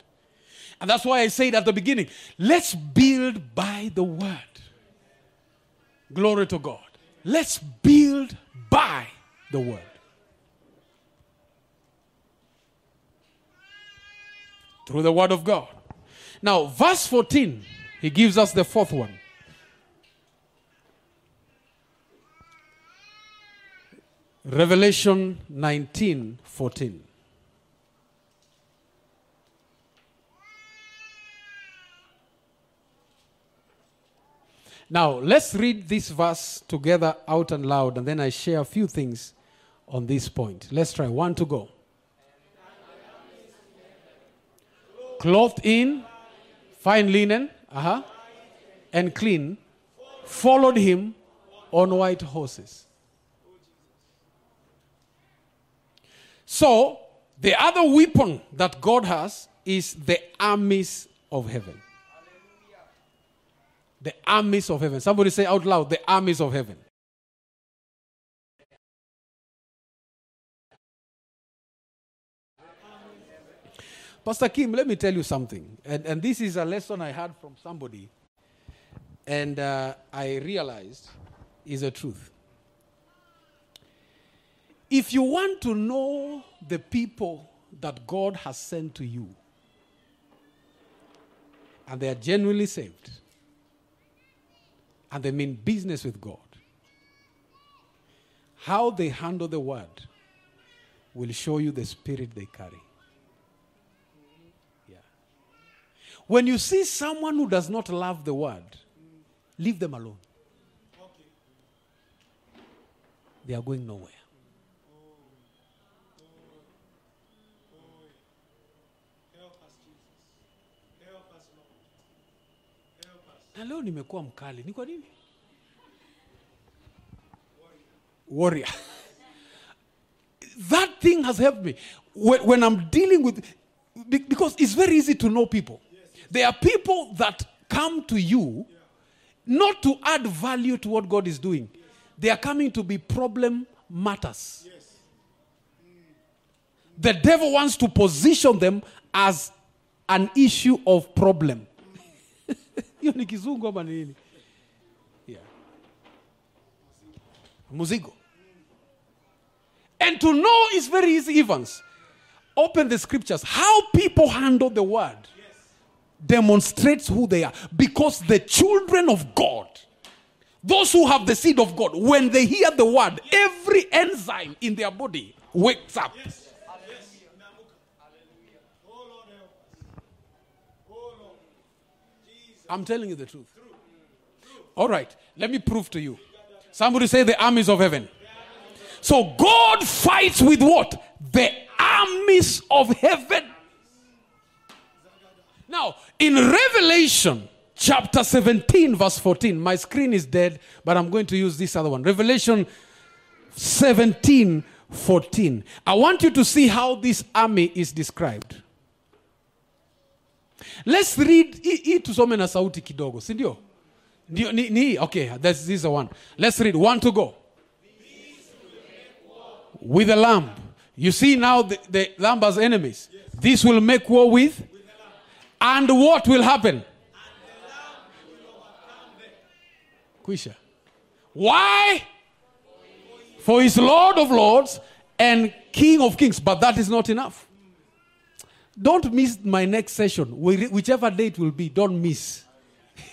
And that's why I said at the beginning let's build by the word. Glory to God. Let's build by the word. Through the word of God. Now, verse 14, he gives us the fourth one. Revelation 19 14. Now, let's read this verse together out and loud, and then I share a few things on this point. Let's try. One to go. Clothed in fine linen, uh-huh, and clean, followed him on white horses. So, the other weapon that God has is the armies of heaven. The armies of heaven. Somebody say out loud, the armies of heaven. Pastor Kim, let me tell you something. And, and this is a lesson I had from somebody. And uh, I realized is a truth. If you want to know the people that God has sent to you, and they are genuinely saved, and they mean business with God, how they handle the word will show you the spirit they carry. Yeah. When you see someone who does not love the word, leave them alone. They are going nowhere. Na leo nimekuwa mkali ni kwa nini warrior that thing has helped me when, when i'm dealing with because it's very easy to know people there are people that come to you not to add value to what God is doing. They are coming to be problem matters. The devil wants to position them as an issue of problem. Hiyo ni kizungu ama nini? Yeah. Muzigo. And to know is very easy, Evans. Open the scriptures. How people handle the word demonstrates who they are. Because the children of God, those who have the seed of God, when they hear the word, every enzyme in their body wakes up. I'm telling you the truth. All right, let me prove to you. Somebody say the armies of heaven. So God fights with what? The armies of heaven. Now, in Revelation chapter 17, verse 14, my screen is dead, but I'm going to use this other one. Revelation 17, 14. I want you to see how this army is described. Let's read hii tusome na sauti kidogo, si ndio? Ndio ni, ni okay, this is the one. Let's read one to go. With the lamb. You see now the, the lamb has enemies. This will make war with and what will happen? Kwisha. Why? For his Lord of Lords and King of Kings. But that is not enough. Don't miss my next session. Whichever day it will be, don't miss.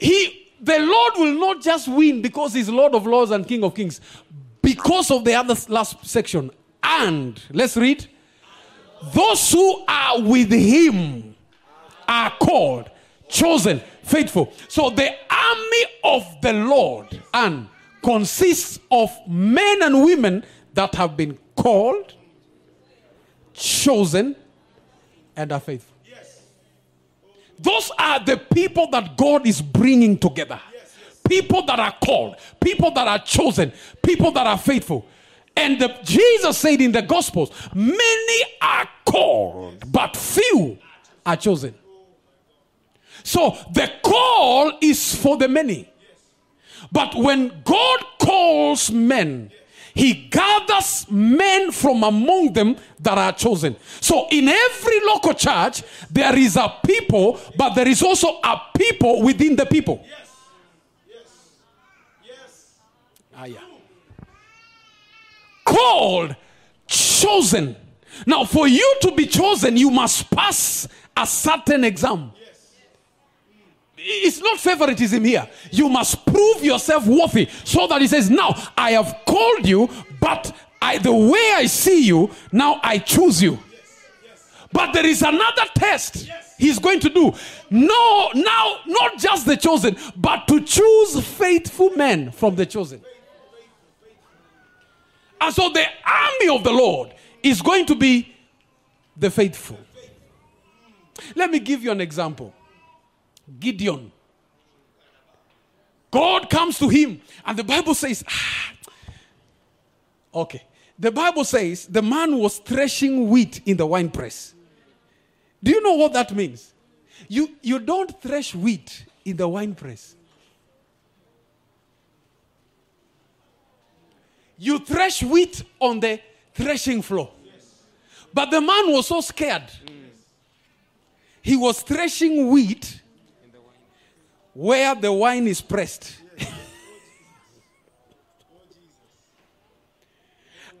he, the Lord will not just win because he's Lord of Lords and King of Kings, because of the other last section. And, let's read. Those who are with him are called, chosen, faithful. So the army of the Lord and consists of men and women that have been called, chosen, and are faithful. Those are the people that God is bringing together. People that are called, people that are chosen, people that are faithful. And the, Jesus said in the Gospels, many are called, but few are chosen. So the call is for the many. But when God calls men, he gathers men from among them that are chosen. So in every local church, there is a people, but there is also a people within the people. Yes. Yes. Yes. Ah, yeah. Called, chosen. Now, for you to be chosen, you must pass a certain exam. It's not favoritism here. You must prove yourself worthy so that he says, Now I have called you, but I, the way I see you, now I choose you. But there is another test he's going to do. No, now, not just the chosen, but to choose faithful men from the chosen. And so the army of the Lord is going to be the faithful. Let me give you an example. Gideon. God comes to him, and the Bible says, ah, okay. The Bible says the man was threshing wheat in the winepress. Do you know what that means? You, you don't thresh wheat in the winepress. You thresh wheat on the threshing floor. But the man was so scared. He was threshing wheat where the wine is pressed.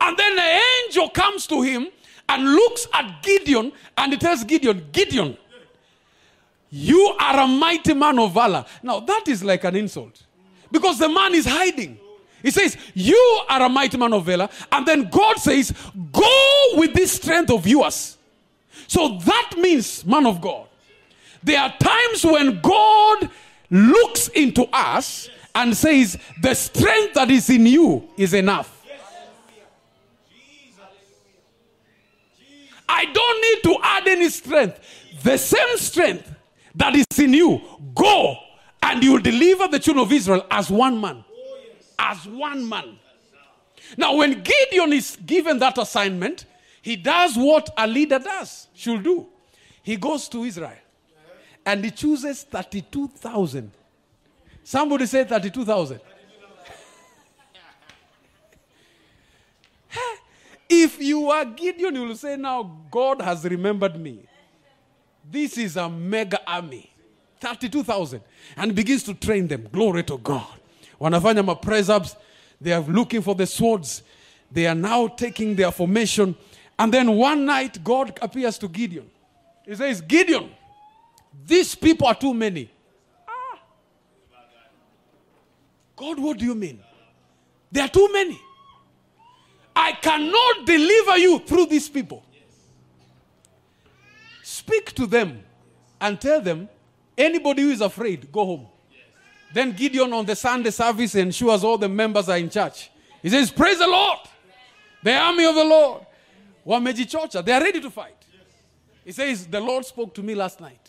and then the angel comes to him and looks at Gideon and he tells Gideon, Gideon, you are a mighty man of valor. Now that is like an insult because the man is hiding. He says, You are a mighty man of valor. And then God says, Go with this strength of yours. So that means, man of God, there are times when God looks into us and says, The strength that is in you is enough. I don't need to add any strength. The same strength that is in you, go and you will deliver the children of Israel as one man. As one man. Now, when Gideon is given that assignment, he does what a leader does, should do. He goes to Israel and he chooses 32,000. Somebody say 32,000. if you are Gideon, you will say, Now God has remembered me. This is a mega army. 32,000. And begins to train them. Glory to God. Wanafanya ma press ups. They are looking for the swords. They are now taking their formation. And then one night, God appears to Gideon. He says, Gideon, these people are too many. Ah. God, what do you mean? There are too many. I cannot deliver you through these people. Speak to them and tell them anybody who is afraid, go home. Then Gideon on the Sunday service ensures all the members are in church. He says, Praise the Lord. The army of the Lord. Wamejichocha. They are ready to fight. He says, The Lord spoke to me last night.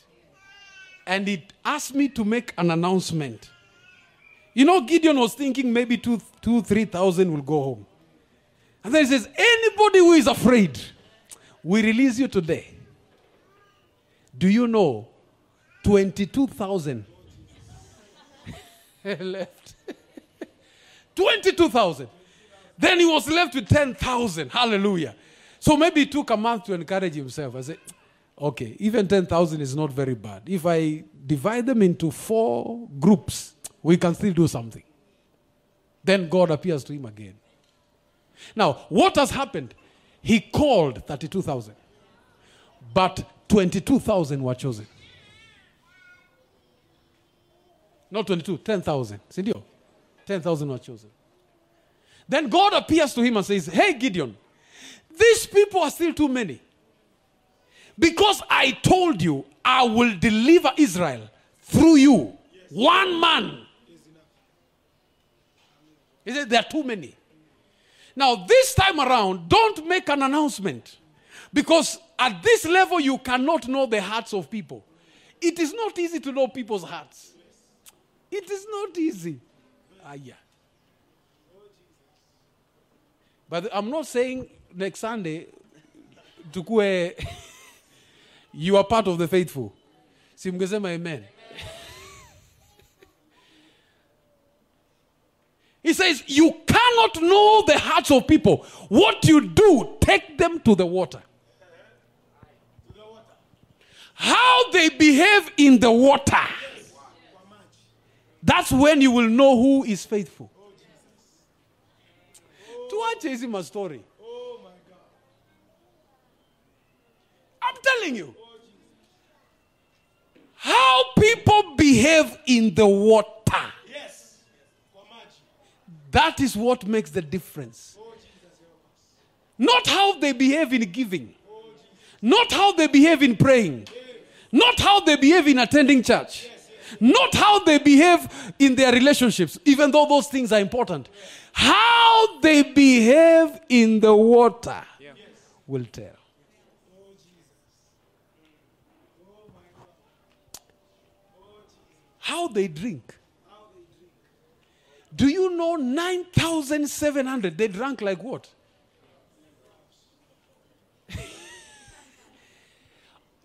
And he asked me to make an announcement. You know, Gideon was thinking maybe two, two three thousand will go home. And then he says, Anybody who is afraid, we release you today. Do you know 22,000 left? 22,000. Then he was left with 10,000. Hallelujah. So maybe it took a month to encourage himself. I said, Okay, even 10,000 is not very bad. If I divide them into four groups, we can still do something. Then God appears to him again. Now, what has happened? He called 32,000, but 22,000 were chosen. Not 22, 10,000. Sindio? 10,000 were chosen. Then God appears to him and says, Hey, Gideon, these people are still too many. Because I told you, I will deliver Israel through you. One man. He said, There are too many. Now, this time around, don't make an announcement. Because at this level, you cannot know the hearts of people. It is not easy to know people's hearts. It is not easy. Ah, yeah. But I'm not saying next Sunday, tukue, you are part of the faithful. Si mngesema amen. He says, You cannot know the hearts of people. What you do, take them to the water. How they behave in the water. That's when you will know who is faithful. Tuache hizi mastori. I'm telling you. How people behave in the water. Yes. That is what makes the difference. Not how they behave in giving. Not how they behave in praying. Not how they behave in attending church. Not how they behave in their relationships, even though those things are important. How they behave in the water will tell. How they drink. Do you know 9,700? They drank like what?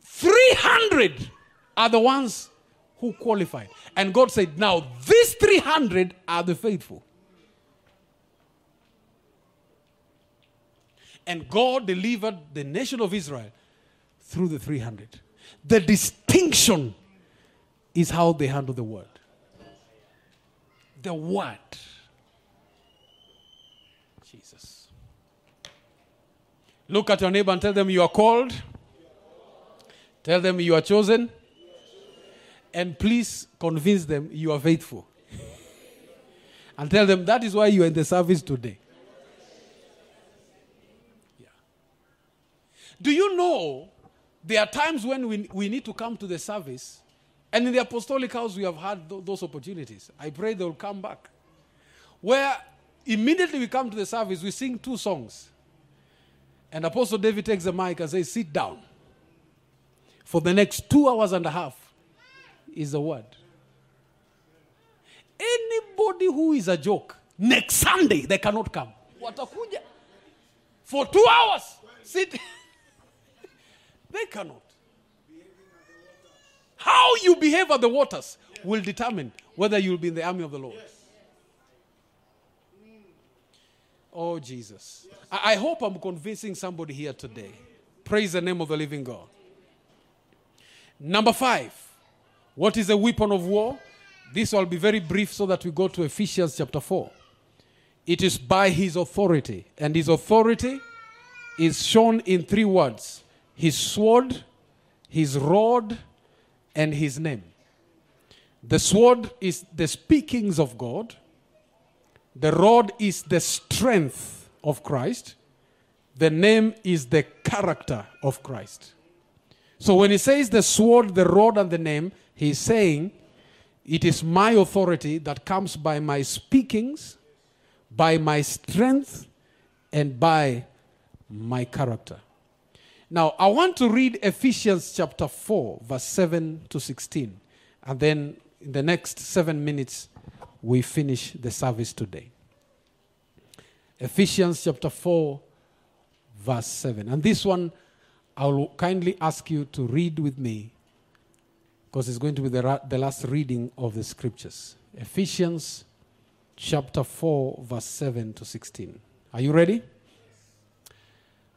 Three hundred are the ones who qualified. And God said, Now these 300 are the faithful. And God delivered the nation of Israel through the 300. The distinction is how they handle the word. The word. Jesus. Look at your neighbor and tell them you are called. Tell them you are chosen. And please convince them you are faithful. and tell them that is why you are in the service today. Yeah. Do you know there are times when we, we need to come to the service, and in the apostolic house we have had th- those opportunities. I pray they will come back. Where immediately we come to the service, we sing two songs. And Apostle David takes the mic and says, Sit down. For the next two hours and a half is the word. Anybody who is a joke, next Sunday they cannot come. For two hours. Sit. they cannot. How you behave at the waters will determine whether you'll be in the army of the Lord. Oh, Jesus. I, I hope I'm convincing somebody here today. Praise the name of the living God. Number five, what is a weapon of war? This will be very brief so that we go to Ephesians chapter 4. It is by his authority, and his authority is shown in three words his sword, his rod, and his name. The sword is the speakings of God, the rod is the strength of Christ, the name is the character of Christ. So when he says the sword, the rod, and the name, he's saying it is my authority that comes by my speakings, by my strength, and by my character. Now, I want to read Ephesians chapter 4, verse 7 to 16. And then in the next seven minutes, we finish the service today. Ephesians chapter 4, verse 7. And this one, I will kindly ask you to read with me because it's going to be the, ra- the last reading of the scriptures. Ephesians chapter 4, verse 7 to 16. Are you ready?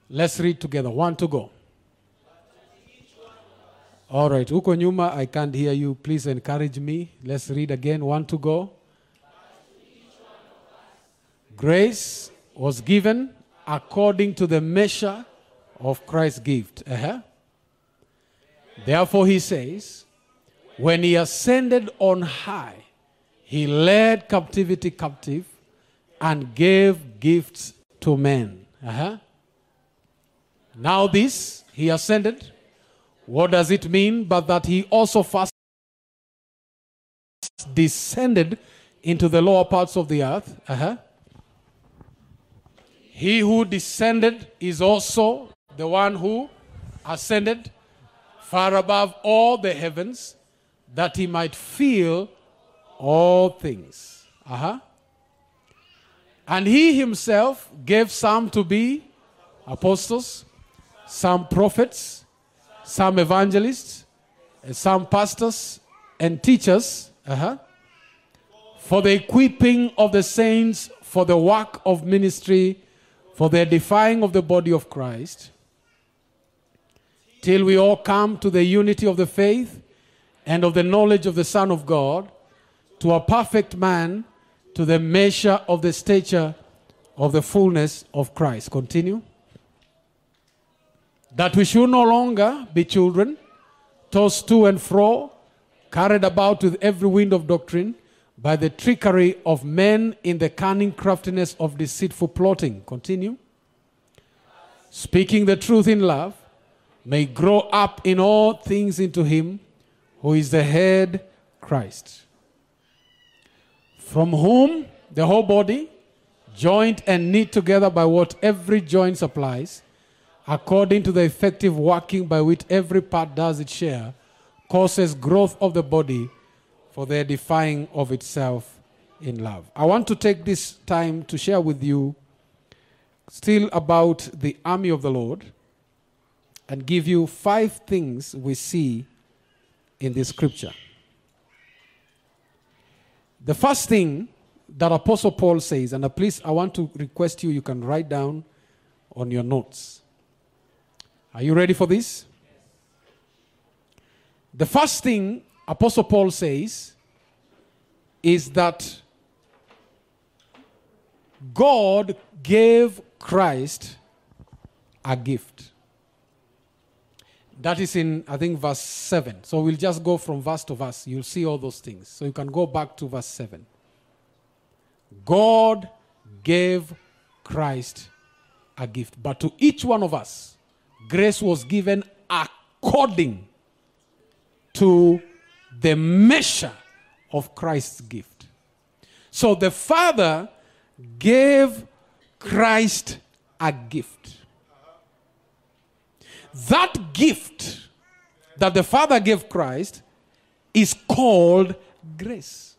Let's read together. One to go. All right, huko nyuma, I can't hear you. Please encourage me. Let's read again. One to go. Grace was given according to the measure of Christ's gift. Uh-huh. Therefore, he says, when he ascended on high, he led captivity captive and gave gifts to men. Uh-huh. Now, this, he ascended. What does it mean? But that he also first descended into the lower parts of the earth. Uh-huh. He who descended is also the one who ascended far above all the heavens that he might fill all things. Uh-huh. And he himself gave some to be apostles, some prophets, some evangelists, some pastors and teachers, uh-huh, for the equipping of the saints for the work of ministry, for the edifying of the body of Christ, till we all come to the unity of the faith and of the knowledge of the Son of God, to a perfect man, to the measure of the stature of the fullness of Christ. Continue. That we should no longer be children, tossed to and fro, carried about with every wind of doctrine, by the trickery of men in the cunning craftiness of deceitful plotting. Continue. Speaking the truth in love, may grow up in all things into him who is the head, Christ. From whom the whole body, joined and knit together by what every joint supplies, according to the effective working by which every part does its share, causes growth of the body for the edifying of itself in love. I want to take this time to share with you still about the army of the Lord and give you five things we see in the scripture. The first thing that Apostle Paul says, and please, I want to request you, you can write down on your notes. Are you ready for this? The first thing Apostle Paul says is that God gave Christ a gift. That is in, I think, verse 7. So we'll just go from verse to verse. You'll see all those things. So you can go back to verse 7. God gave Christ a gift. But to each one of us, grace was given according to the measure of Christ's gift. So the Father gave Christ a gift. That gift that the Father gave Christ is called grace.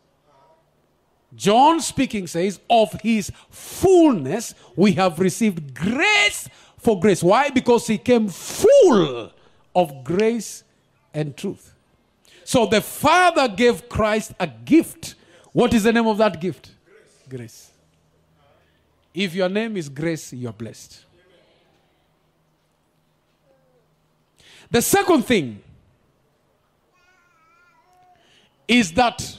John speaking says, Of his fullness we have received grace for grace. Why? Because he came full of grace and truth. So the Father gave Christ a gift. What is the name of that gift? Grace. grace. If your name is Grace, you're blessed. The second thing is that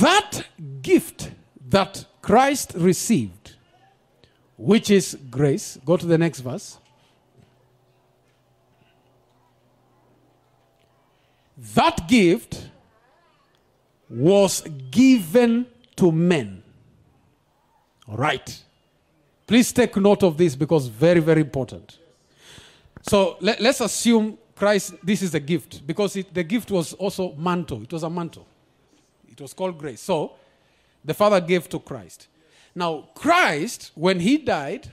that gift that Christ received, which is grace, go to the next verse. That gift was given to men. All right. Please take note of this because very, very important. So let, us assume Christ, this is a gift because it, the gift was also mantle. It was a mantle. It was called grace. So the Father gave to Christ. Now, Christ, when he died,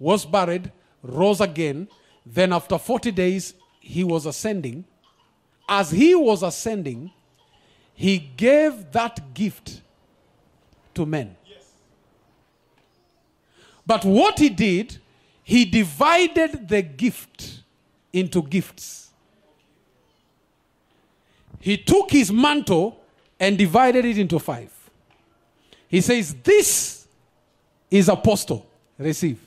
was buried, rose again. Then, after 40 days, he was ascending. As he was ascending, he gave that gift to men. But what he did, he divided the gift into gifts. He took his mantle and divided it into five. He says, This is apostle. Receive.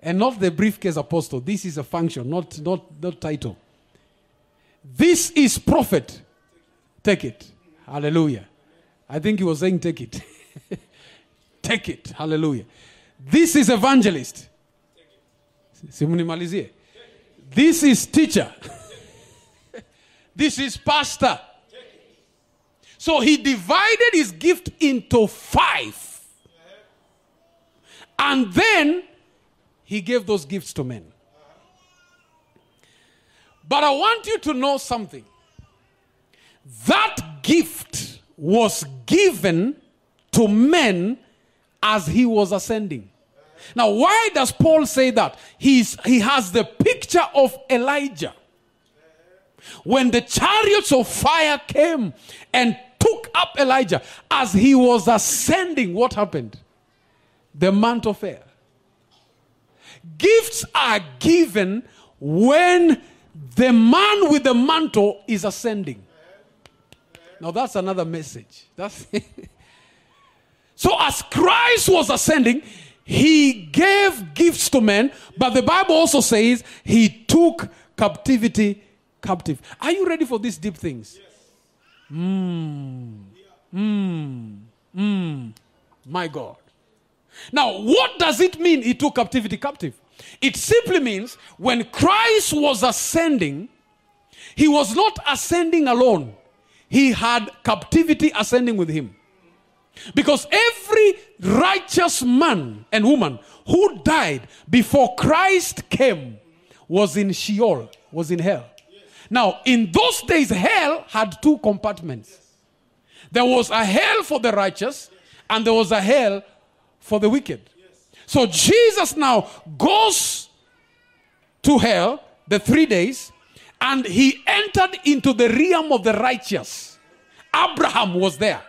And not the briefcase apostle. This is a function, not, not, not title. This is prophet. Take it. Hallelujah. I think he was saying, Take it. Take it. Hallelujah. This is evangelist. This is teacher. this is pastor. So he divided his gift into five. And then he gave those gifts to men. But I want you to know something. That gift was given to men as he was ascending. Now, why does Paul say that? He's, he has the picture of Elijah. When the chariots of fire came and up Elijah as he was ascending, what happened? The mantle fell. Gifts are given when the man with the mantle is ascending. Now that's another message. That's so as Christ was ascending, he gave gifts to men, but the Bible also says he took captivity captive. Are you ready for these deep things? Mmm. Mmm. Mmm. My God. Now, what does it mean he took captivity captive? It simply means when Christ was ascending, he was not ascending alone, he had captivity ascending with him. Because every righteous man and woman who died before Christ came was in Sheol, was in hell. Now, in those days, hell had two compartments. There was a hell for the righteous, and there was a hell for the wicked. So Jesus now goes to hell the three days, and he entered into the realm of the righteous. Abraham was there.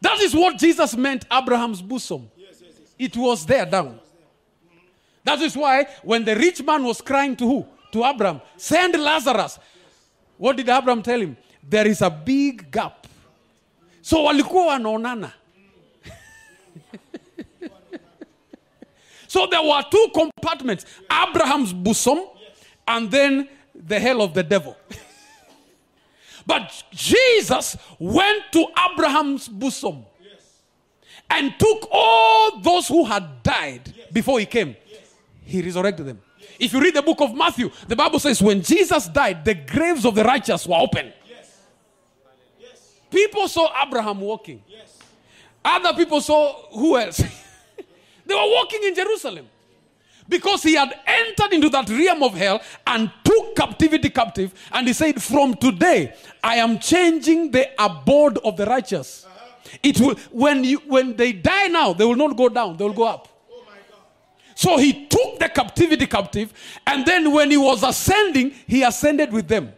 That is what Jesus meant Abraham's bosom. It was there down. That is why when the rich man was crying to who? To Abraham, send Lazarus. What did Abraham tell him? There is a big gap. So walikuwa wanaonana. so there were two compartments Abraham's bosom and then the hell of the devil. But Jesus went to Abraham's bosom and took all those who had died before he came. He resurrected them. If you read the book of Matthew, the Bible says when Jesus died, the graves of the righteous were open. yes People saw Abraham walking. Yes. Other people saw who else? they were walking in Jerusalem because he had entered into that realm of hell and took captivity captive and he said from today i am changing the abode of the righteous uh-huh. it will when you when they die now they will not go down they will go up so he took the captivity captive and then when he was ascending he ascended with them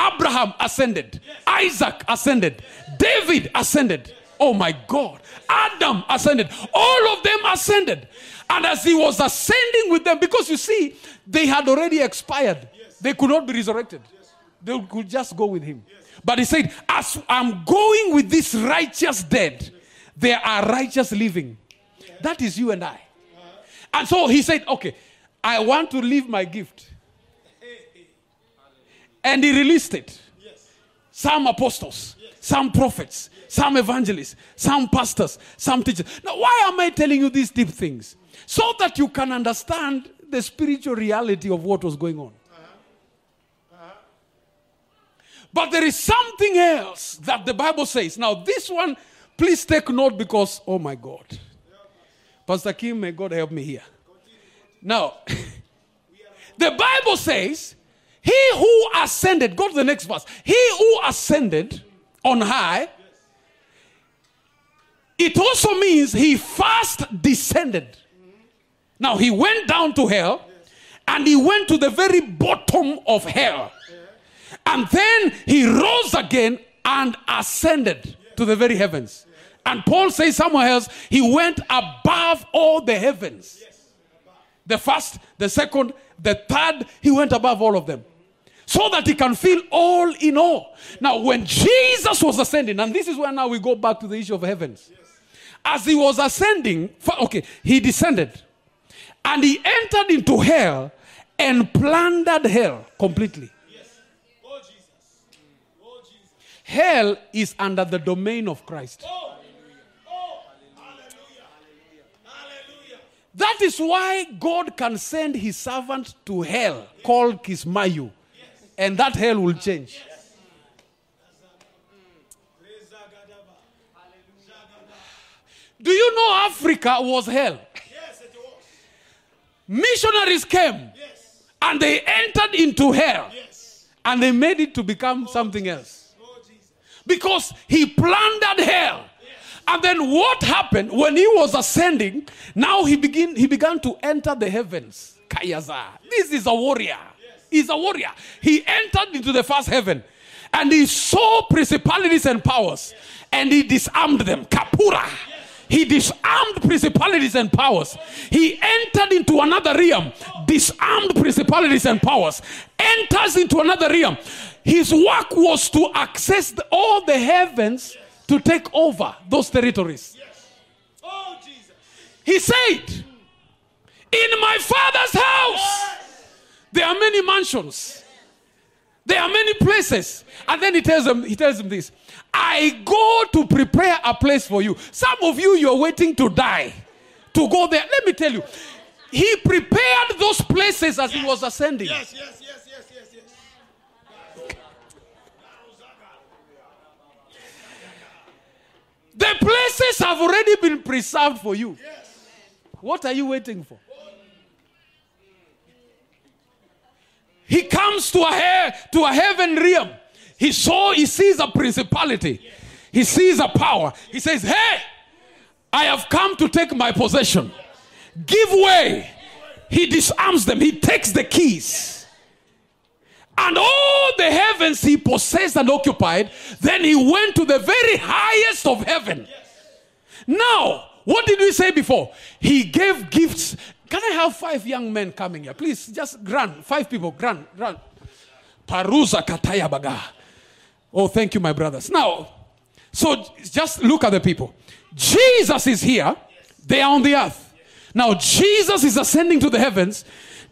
abraham ascended isaac ascended david ascended oh my god adam ascended all of them ascended and as he was ascending with them, because you see, they had already expired, they could not be resurrected. They could just go with him. But he said, As I'm going with this righteous dead, there are righteous living. That is you and I. And so he said, Okay, I want to leave my gift. And he released it. Some apostles, some prophets, some evangelists, some pastors, some teachers. Now, why am I telling you these deep things? so that you can understand the spiritual reality of what was going on. But there is something else that the Bible says. Now, this one, please take note because, oh my God. Pastor Kim, may God help me here. Now, the Bible says, He who ascended, go to the next verse. He who ascended on high, it also means he first descended. Now he went down to hell and he went to the very bottom of hell. And then he rose again and ascended to the very heavens. And Paul says somewhere else, he went above all the heavens. The first, the second, the third, he went above all of them. So that he can feel all in all. Now, when Jesus was ascending, and this is where now we go back to the issue of heavens. As he was ascending, okay, he descended and he entered into hell and plundered hell completely. Oh, oh, hell is under the domain of Christ. Oh. That is why God can send his servant to hell called Kismayu. And that hell will change. Do you know Africa was hell? Was. Missionaries came and they entered into hell and they made it to become something else. Because he plundered hell. And then what happened when he was ascending? Now he begin he began to enter the heavens. Kayaza. This is a warrior. He's a warrior. He entered into the first heaven and he saw principalities and powers and he disarmed them. Kapura. He disarmed principalities and powers. He entered into another realm, disarmed principalities and powers, enters into another realm. His work was to access the- all the heavens to take over those territories. Oh, he said, In my father's house, there are many mansions. There are many places. And then he tells them, he tells them this. I go to prepare a place for you. Some of you, you're waiting to die to go there. Let me tell you, he prepared those places as he was ascending. Yes, yes, yes, yes, yes, yes. The places have already been preserved for you. What are you waiting for? He comes to a to a heaven realm. He saw, he sees a principality. He sees a power. He says, Hey, I have come to take my possession. Give way. He disarms them. He takes the keys. And all the heavens he possessed and occupied, then he went to the very highest of heaven. Now, what did we say before? He gave gifts. Can I have five young men coming here? Please, just grant. Five people, grant, grant. Paruza kataya baga. Oh, thank you, my brothers. Now, so just look at the people. Jesus is here, they are on the earth. Now, Jesus is ascending to the heavens,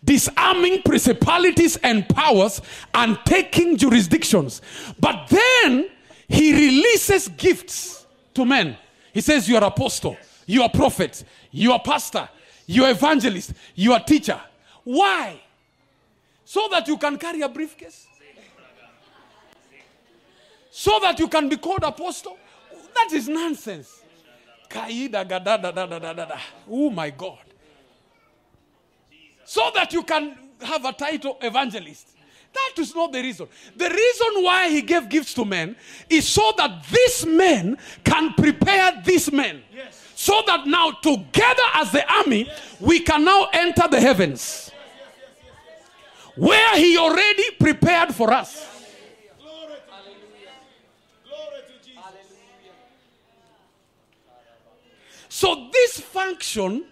disarming principalities and powers and taking jurisdictions. But then he releases gifts to men. He says, You are apostle, you are prophet, you are pastor, you are evangelist, you are teacher. Why? So that you can carry a briefcase? So that you can be called apostle? That is nonsense. Oh my God. So that you can have a title evangelist. That is not the reason. The reason why he gave gifts to men is so that these men can prepare these men. So that now, together as the army, we can now enter the heavens. Where he already prepared for us. Glory to Glory to Jesus. So, this function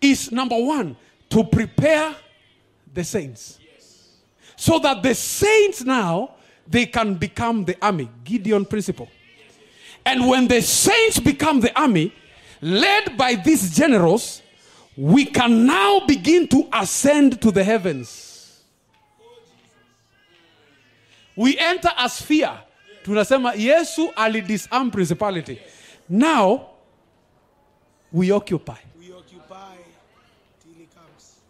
is number one to prepare the saints. So that the saints now they can become the army. Gideon principle. And when the saints become the army, led by these generals, we can now begin to ascend to the heavens. We enter as fear. Tunasema Yesu alidisarm principality. Now. We occupy till he comes.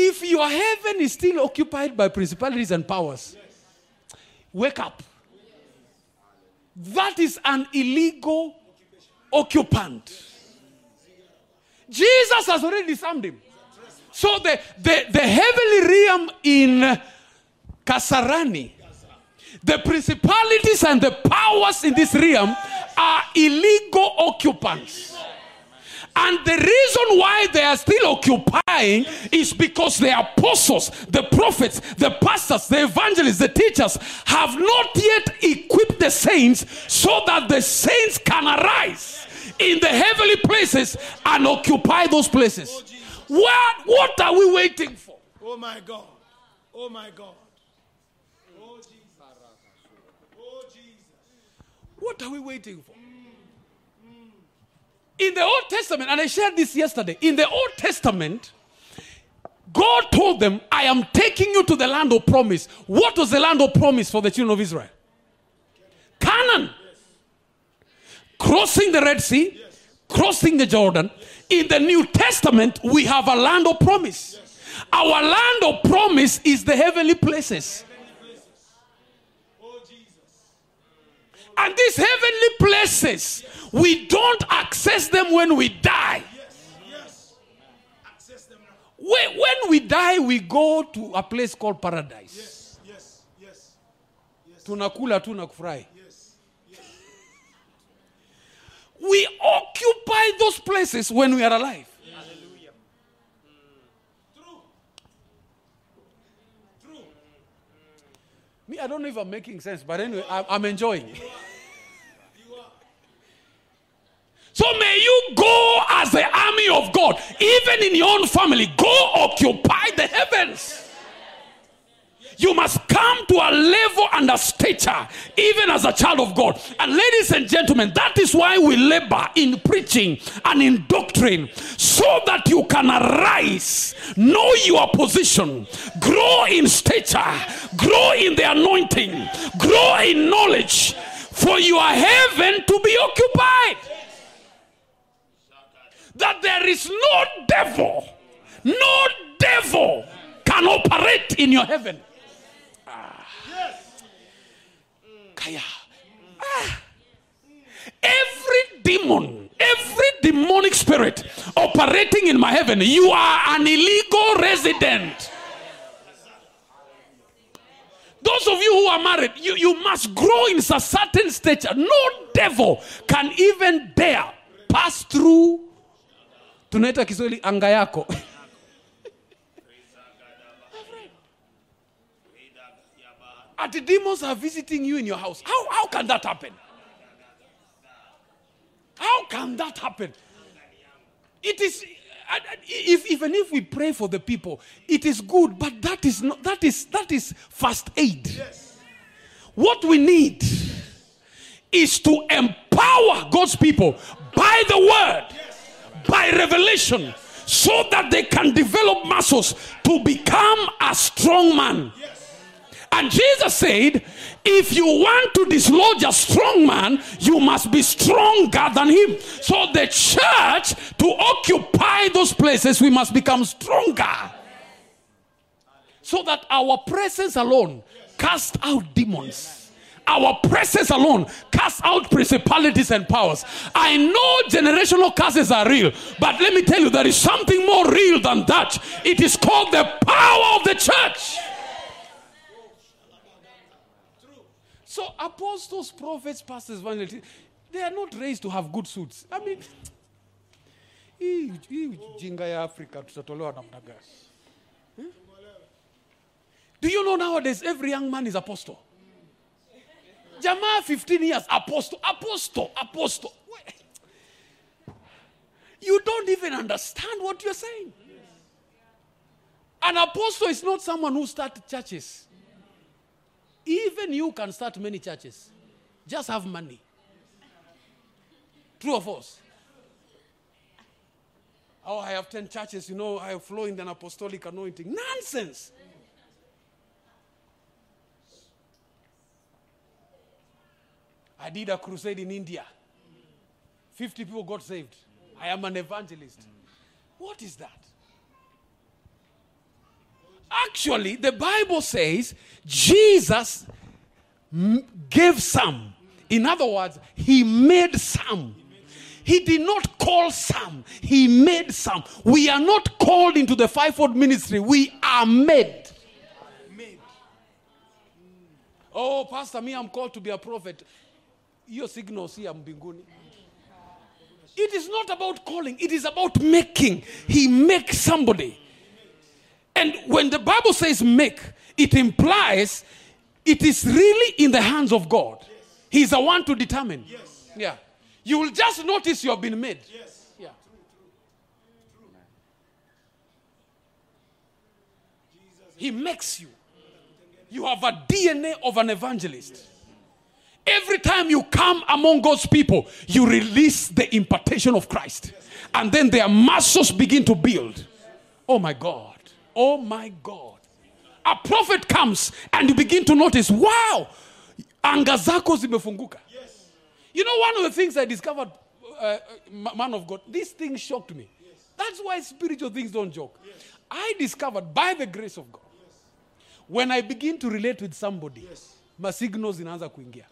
If your heaven is still occupied by principalities and powers, wake up. That is an illegal occupant. Jesus has already disarmed him. So the, the, the heavenly realm in Kasarani, the principalities and the powers in this realm are illegal occupants. And the reason why they are still occupying is because the apostles, the prophets, the pastors, the evangelists, the teachers have not yet equipped the saints so that the saints can arise in the heavenly places and occupy those places. What, what are we waiting for? Oh my God. Oh my God. Oh Jesus. Oh Jesus. What are we waiting for? In the Old Testament, and I shared this yesterday, in the Old Testament, God told them, I am taking you to the land of promise. What was the land of promise for the children of Israel? Canaan. Crossing the Red Sea, crossing the Jordan. In the New Testament, we have a land of promise. Our land of promise is the heavenly places. Oh, Jesus. And these heavenly places, we don't access them when we die. Yes, yes. When, we die, we go to a place called paradise. Yes, yes, yes, Tunakula tu kufurahi. yes. We occupy those places when we are alive. Hallelujah. True. True. Me, I don't know if I'm making sense, but anyway, I'm, I'm enjoying. You are. So may you go as the army of God, even in your own family. Go occupy the heavens. You must come to a level and a stature, even as a child of God. And ladies and gentlemen, that is why we labor in preaching and in doctrine, so that you can arise, know your position, grow in stature, grow in the anointing, grow in knowledge, for your heaven to be occupied that there is no devil, no devil can operate in your heaven. Yes. Kaya. Ah. Every demon, every demonic spirit operating in my heaven, you are an illegal resident. Those of you who are married, you, you must grow in a certain stature. No devil can even dare pass through tunaita kiswahili anga yako At demons are visiting you in your house. How, how can that happen? How can that happen? It is if even if we pray for the people, it is good, but that is not that is that is first aid. What we need is to empower God's people by the word, by revelation, so that they can develop muscles to become a strong man. And Jesus said, if you want to dislodge a strong man, you must be stronger than him. So the church, to occupy those places, we must become stronger. So that our presence alone cast out demons. Our presence alone cast out principalities and powers. I know generational curses are real, but let me tell you, there is something more real than that. It is called the power of the church. So apostles, prophets, pastors, evangelists, they are not raised to have good suits. I mean? Eh? Do you know nowadays every young man is apostle? Jamaa 15 years apostle, apostle, apostle. You don't even understand what you're saying. An apostle is not someone who started churches. Even you can start many churches. Just have money. True or false? Oh, I have 10 churches, you know, I flow in an apostolic anointing. Nonsense. I did a crusade in India. 50 people got saved. I am an evangelist. What is that? Actually, the Bible says Jesus gave some. In other words, he made some. He did not call some, he made some. We are not called into the fivefold ministry, we are made. Made. Oh, Pastor, me, I'm called to be a prophet. Your signal si ya mbinguni. It is not about calling, it is about making. He makes somebody. And when the Bible says make, it implies it is really in the hands of God. He's the one to determine. Yes. Yeah. You will just notice you have been made. Yes. Yeah. He makes you. You have a DNA of an evangelist. Every time you come among God's people, you release the impartation of Christ. And then their muscles begin to build. Oh my God. Oh my God. A prophet comes and you begin to notice, wow, anga zimefunguka. You know, one of the things I discovered, uh, uh, man of God, this thing shocked me. That's why spiritual things don't joke. I discovered by the grace of God, when I begin to relate with somebody, my signals inaanza kuingia.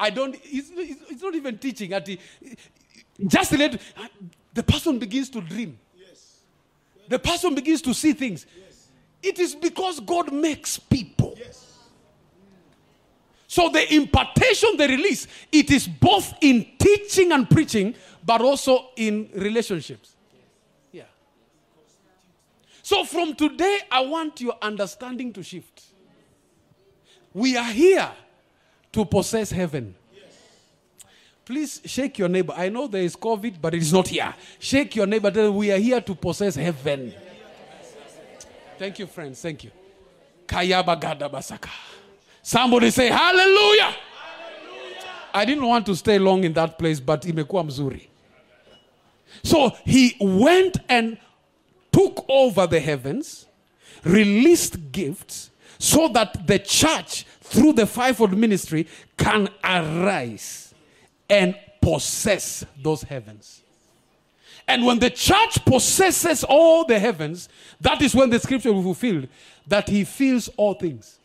I don't, it's, it's, not even teaching. Ati, just let, the person begins to dream. The person begins to see things. It is because God makes people. So the impartation the release, it is both in teaching and preaching, but also in relationships. Yeah. So from today, I want your understanding to shift. We are here to possess heaven. Please shake your neighbor. I know there is COVID, but it is not here. Shake your neighbor. Tell we are here to possess heaven. Thank you, friends. Thank you. Somebody say hallelujah. I didn't want to stay long in that place, but imekuwa mzuri. So he went and took over the heavens, released gifts, so that the church, through the fivefold ministry, can arise and possess those heavens. And when the church possesses all the heavens, that is when the scripture will be fulfilled that he fills all things.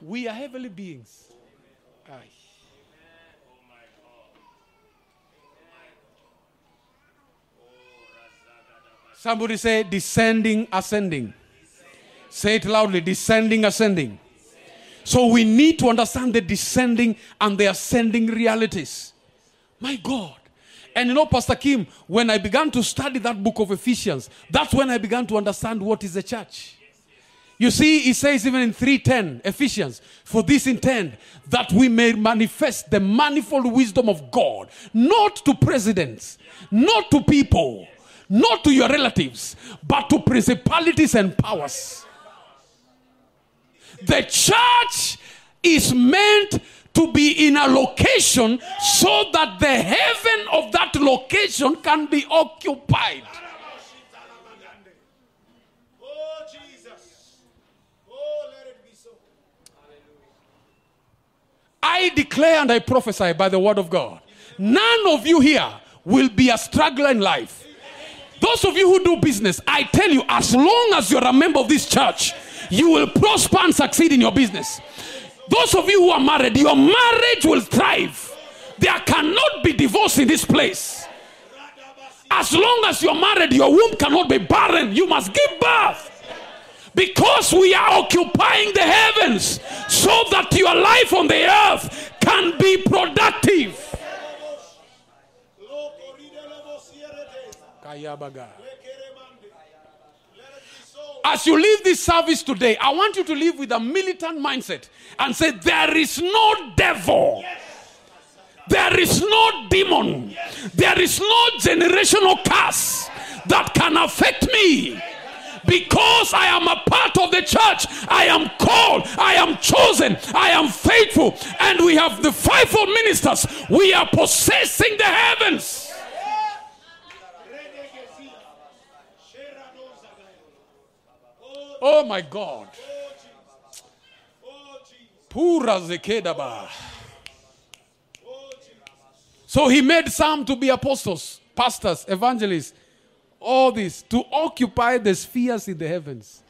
We are heavenly beings. Somebody say descending, ascending. Say it loudly descending, ascending. So we need to understand the descending and the ascending realities. My God. And you know, Pastor Kim, when I began to study that book of Ephesians, that's when I began to understand what is the church. You see, it says even in 3:10, Ephesians, for this intent that we may manifest the manifold wisdom of God, not to presidents, not to people, not to your relatives, but to principalities and powers. The church is meant to be in a location so that the heaven of that location can be occupied. I declare and I prophesy by the word of God. None of you here will be a struggler in life. Those of you who do business, I tell you, as long as you're a member of this church, you will prosper and succeed in your business. Those of you who are married, your marriage will thrive. There cannot be divorce in this place. As long as you're married, your womb cannot be barren. You must give birth. Because we are occupying the heavens so that your life on the earth can be productive. As you leave this service today, I want you to live with a militant mindset and say, There is no devil. There is no demon. There is no generational curse that can affect me. Because I am a part of the church, I am called, I am chosen, I am faithful, and we have the fivefold ministers. We are possessing the heavens. Oh, my God. Pura zekedaba. So he made some to be apostles, pastors, evangelists, all this to occupy the spheres in the heavens.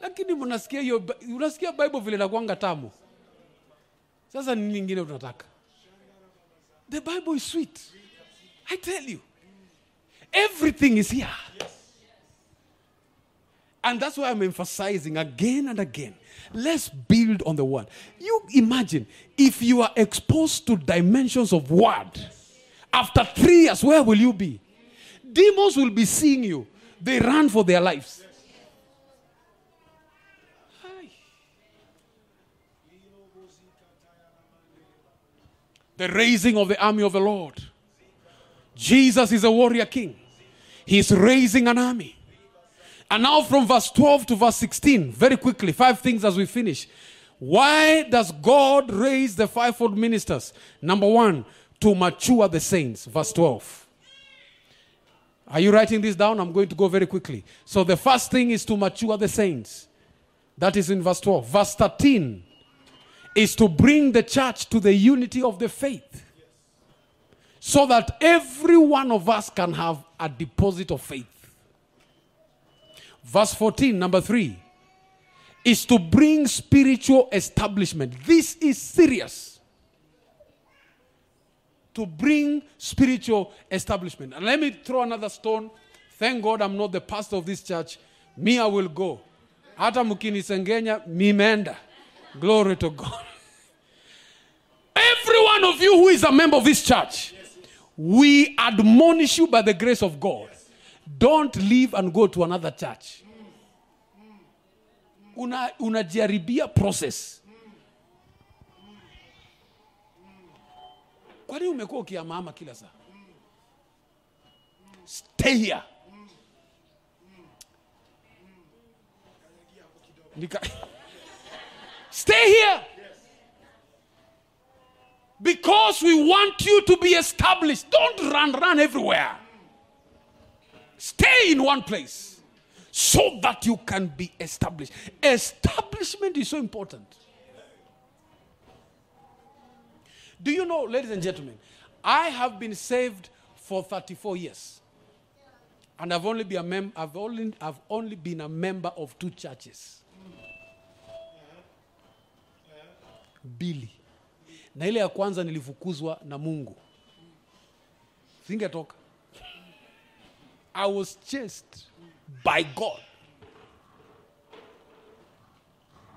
Lakini mnasikia hiyo unasikia Bible vile nakwanga tamu. Sasa ni nyingine tunataka. The Bible is sweet. I tell you. Everything is here. And that's why I'm emphasizing again and again. Let's build on the word. You imagine if you are exposed to dimensions of word, after three years, where will you be? Demons will be seeing you, they run for their lives. The raising of the army of the Lord. Jesus is a warrior king. He's raising an army. And now from verse 12 to verse 16, very quickly, five things as we finish. Why does God raise the fivefold ministers? Number one, to mature the saints. Verse 12. Are you writing this down? I'm going to go very quickly. So the first thing is to mature the saints. That is in verse 12. Verse 13 is to bring the church to the unity of the faith. So that every one of us can have a deposit of faith. Verse 14, number 3, is to bring spiritual establishment. This is serious. To bring spiritual establishment. And let me throw another stone. Thank God I'm not the pastor of this church. Me, I will go. Hata mkinisengenya, mimenda. Glory to God. Every one of you who is a member of this church, we admonish you by the grace of God. Don't leave and go to another church. Una, unajaribia process. Kwani umekuwa ukiamama kila saa? Stay here. Nika... Stay here. Because we want you to be established. Don't run, run everywhere. Stay in one place so that you can be established. Establishment is so important. Do you know, ladies and gentlemen, I have been saved for 34 years. And I've only been a mem- I've only, I've only been a member of two churches. Billy. Na ile ya kwanza nilifukuzwa na Mungu. Singetoka. I was chased by God.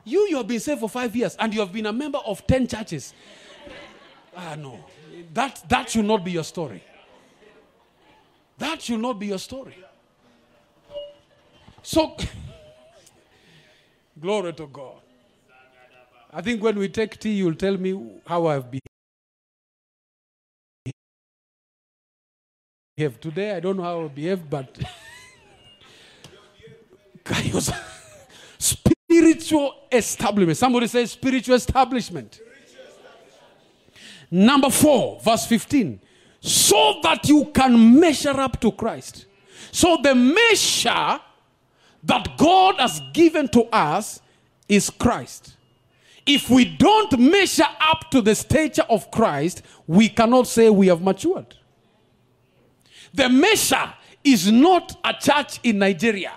You, you have been saved for five years and you have been a member of 10 churches. Ah, no. That, that should not be your story. That should not be your story. So, glory to God. I think when we take tea, you'll tell me how I've behaved. Today, I don't know how I behave, but spiritual establishment. Somebody says spiritual establishment. Number four, verse 15. So that you can measure up to Christ. So the measure that God has given to us is Christ. If we don't measure up to the stature of Christ, we cannot say we have matured. The measure is not a church in Nigeria.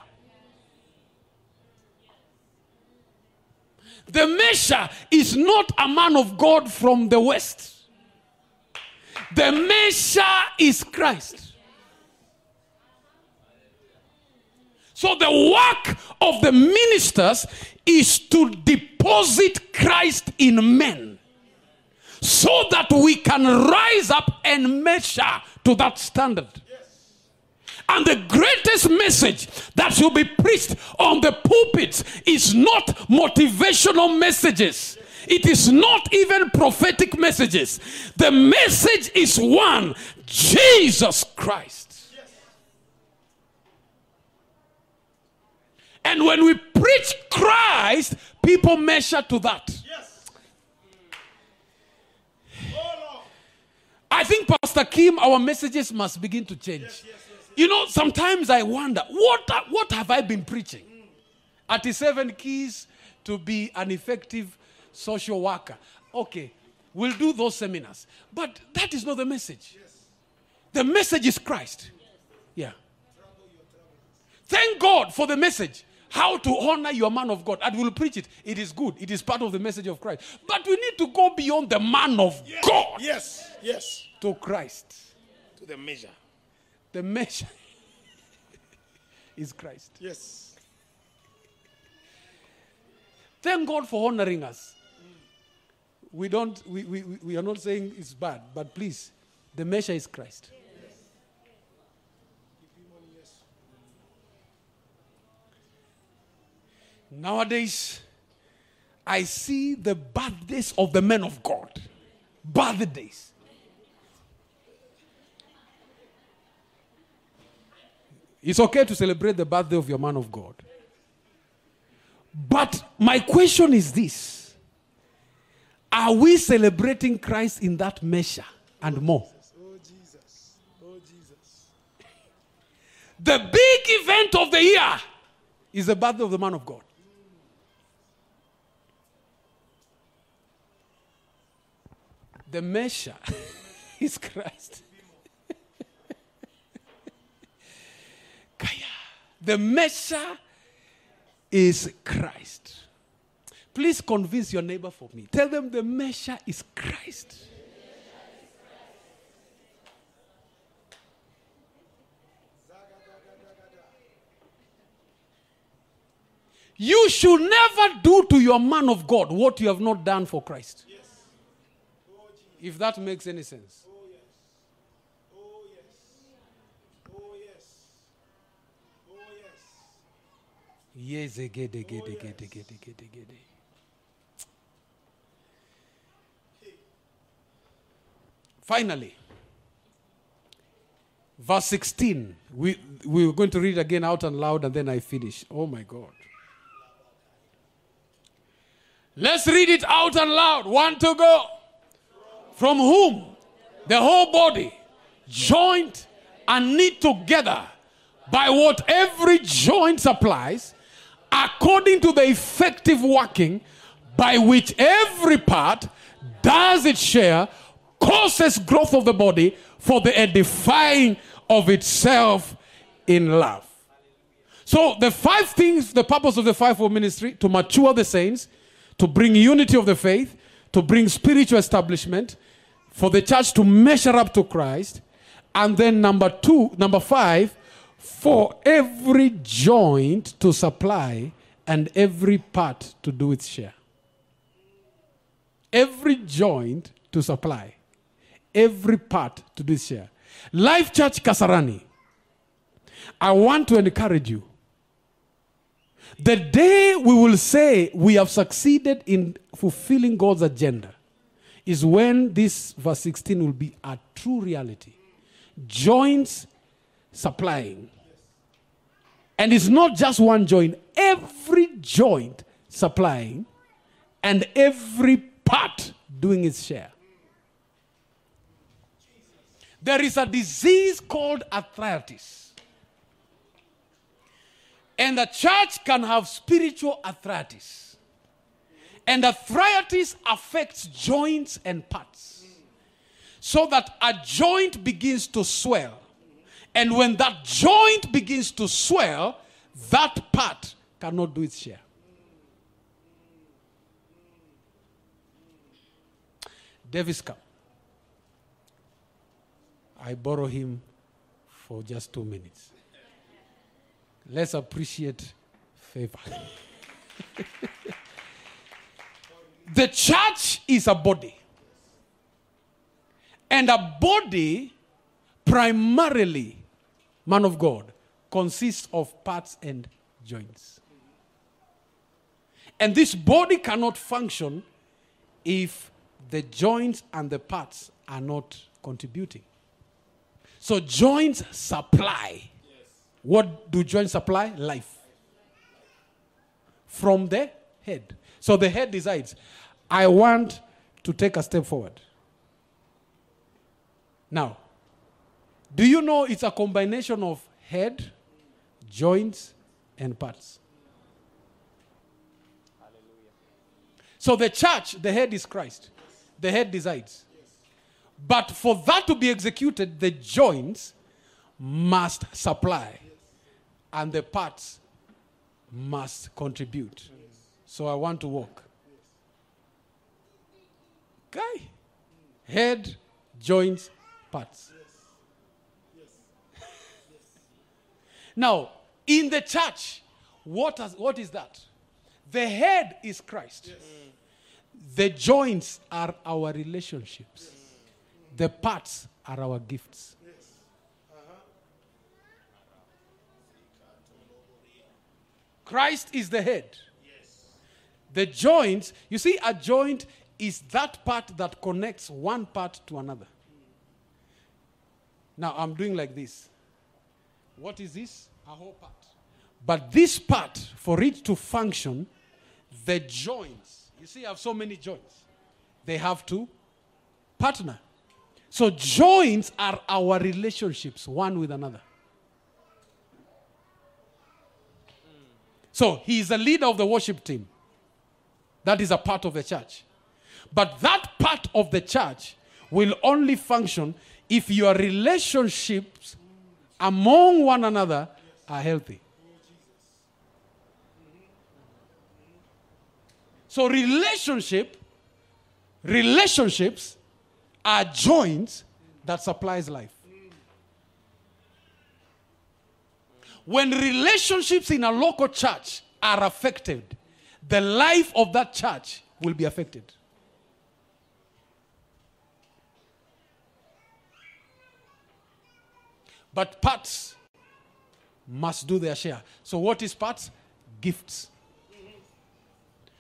The measure is not a man of God from the West. The measure is Christ. So the work of the ministers is to deposit Christ in men so that we can rise up and measure to that standard. And the greatest message that should be preached on the pulpits is not motivational messages. It is not even prophetic messages. The message is one Jesus Christ. And when we preach Christ, people measure to that. Yes. Oh Lord. I think, Pastor Kim, our messages must begin to change. You know, sometimes I wonder, what, what have I been preaching? Mm. At the seven keys to be an effective social worker. Okay, we'll do those seminars. But that is not the message. The message is Christ. Yeah. Thank God for the message. How to honor your man of God. And we'll preach it. It is good. It is part of the message of Christ. But we need to go beyond the man of God Yes. Yes. to Christ. To the measure. The measure is Christ. Yes. Thank God for honoring us. We don't we, we- we are not saying it's bad, but please, the measure is Christ. Nowadays, I see the birthdays of the men of God. Birthdays. It's okay to celebrate the birthday of your man of God. But my question is this Are we celebrating Christ in that measure and more? The big event of the year is the birthday of the man of God. The measure is Christ. Kaya. The measure is Christ. Please convince your neighbor for me. Tell them the measure is Christ. You should never do to your man of God what you have not done for Christ. If that makes any sense. Oh, yes. Oh, yes. Oh, yes. Oh, yes. Yes, eh, gede. Oh, Finally, verse 16. We, we were going to read again out and loud and then I finish. Oh my God. Let's read it out and loud. One to go. From whom the whole body, joint and knit together by what every joint supplies, according to the effective working by which every part does its share, causes growth of the body for the edifying of itself in love. So, the five things, the purpose of the fivefold ministry to mature the saints, to bring unity of the faith, to bring spiritual establishment, for the church to measure up to Christ, and then number two, number five, for every joint to supply and every part to do its share. Every joint to supply, every part to do its share. Life Church Kasarani, I want to encourage you. The day we will say we have succeeded in fulfilling God's agenda is when this verse 16 will be a true reality. Joints supplying. And it's not just one joint, every joint supplying and every part doing its share. There is a disease called arthritis. And the church can have spiritual arthritis. And arthritis affects joints and parts. So that a joint begins to swell. And when that joint begins to swell, that part cannot do its share. Davis come. I borrow him for just two minutes. Let's appreciate favor. the church is a body. And a body, primarily, man of God, consists of parts and joints. And this body cannot function if the joints and the parts are not contributing. So joints supply. What do joints supply? Life. From the head. So the head decides, I want to take a step forward. Now, do you know it's a combination of head, joints, and parts? So the church, the head is Christ. The head decides. But for that to be executed, the joints must supply and the parts must contribute. So I want to walk. Guy, Head, joints, parts. Now, in the church, what, has, what is that? The head is Christ. The joints are our relationships. The parts are our gifts. Uh-huh. Christ is the head. The joints, you see, a joint is that part that connects one part to another. Now I'm doing like this. What is this? a whole part. But this part, for it to function, the joints, you see, I have so many joints, they have to partner. So, joints are our relationships one with another. So, he is the leader of the worship team. That is a part of the church. But that part of the church will only function if your relationships among one another are healthy. So relationship relationships are joints that supplies life. When relationships in a local church are affected, the life of that church will be affected. But parts must do their share. So, what is parts? Gifts.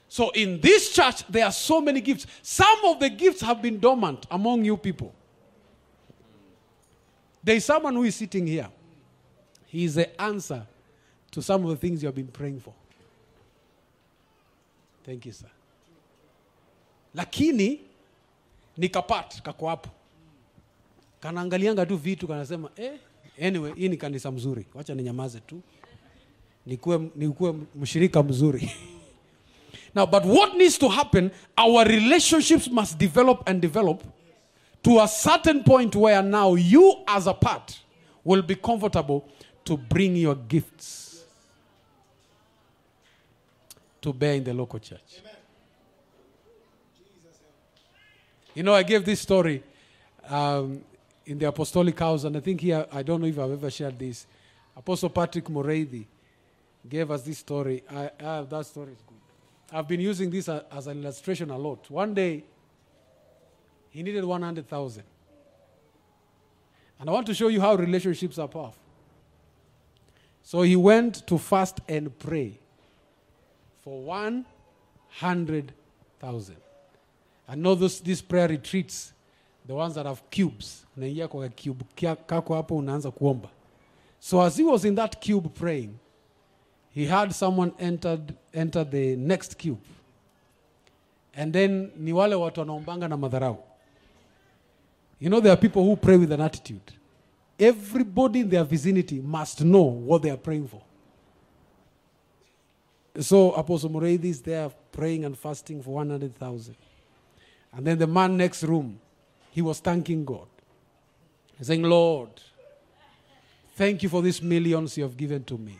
So, in this church, there are so many gifts. Some of the gifts have been dormant among you people. There is someone who is sitting here. He is the answer to some of the things you have been praying for. Thank you, sir. Lakini ni kapat kako hapo, kanaangalianga tu vitu, kanasema eh, anyway, hii ni kanisa mzuri, wacha ninyamaze tu, nikuwe, nikuwe mshirika mzuri. now, but what needs to happen? Our relationships must develop and develop to a certain point where now you, as a part, will be comfortable to bring your gifts to bear in the local church. You know, I gave this story um, in the Apostolic House, and I think here, I don't know if I've ever shared this. Apostle Patrick Moreidi gave us this story. I, I, that story is good. I've been using this a- as an illustration a lot. One day, he needed 100,000. And I want to show you how relationships are powerful. So he went to fast and pray for 100,000. I know those, these prayer retreats, the ones that have cubes. Unaingia kwa cube kako hapo kuomba. So as he was in that cube praying, he had someone entered, enter the next cube. And then ni wale watu wanaombanga na madharau. You know there are people who pray with an attitude. Everybody in their vicinity must know what they are praying for. So Apostle Moreidi is there praying and fasting for 100,000. And then the man next room, he was thanking God. He's saying, Lord, thank you for these millions you have given to me.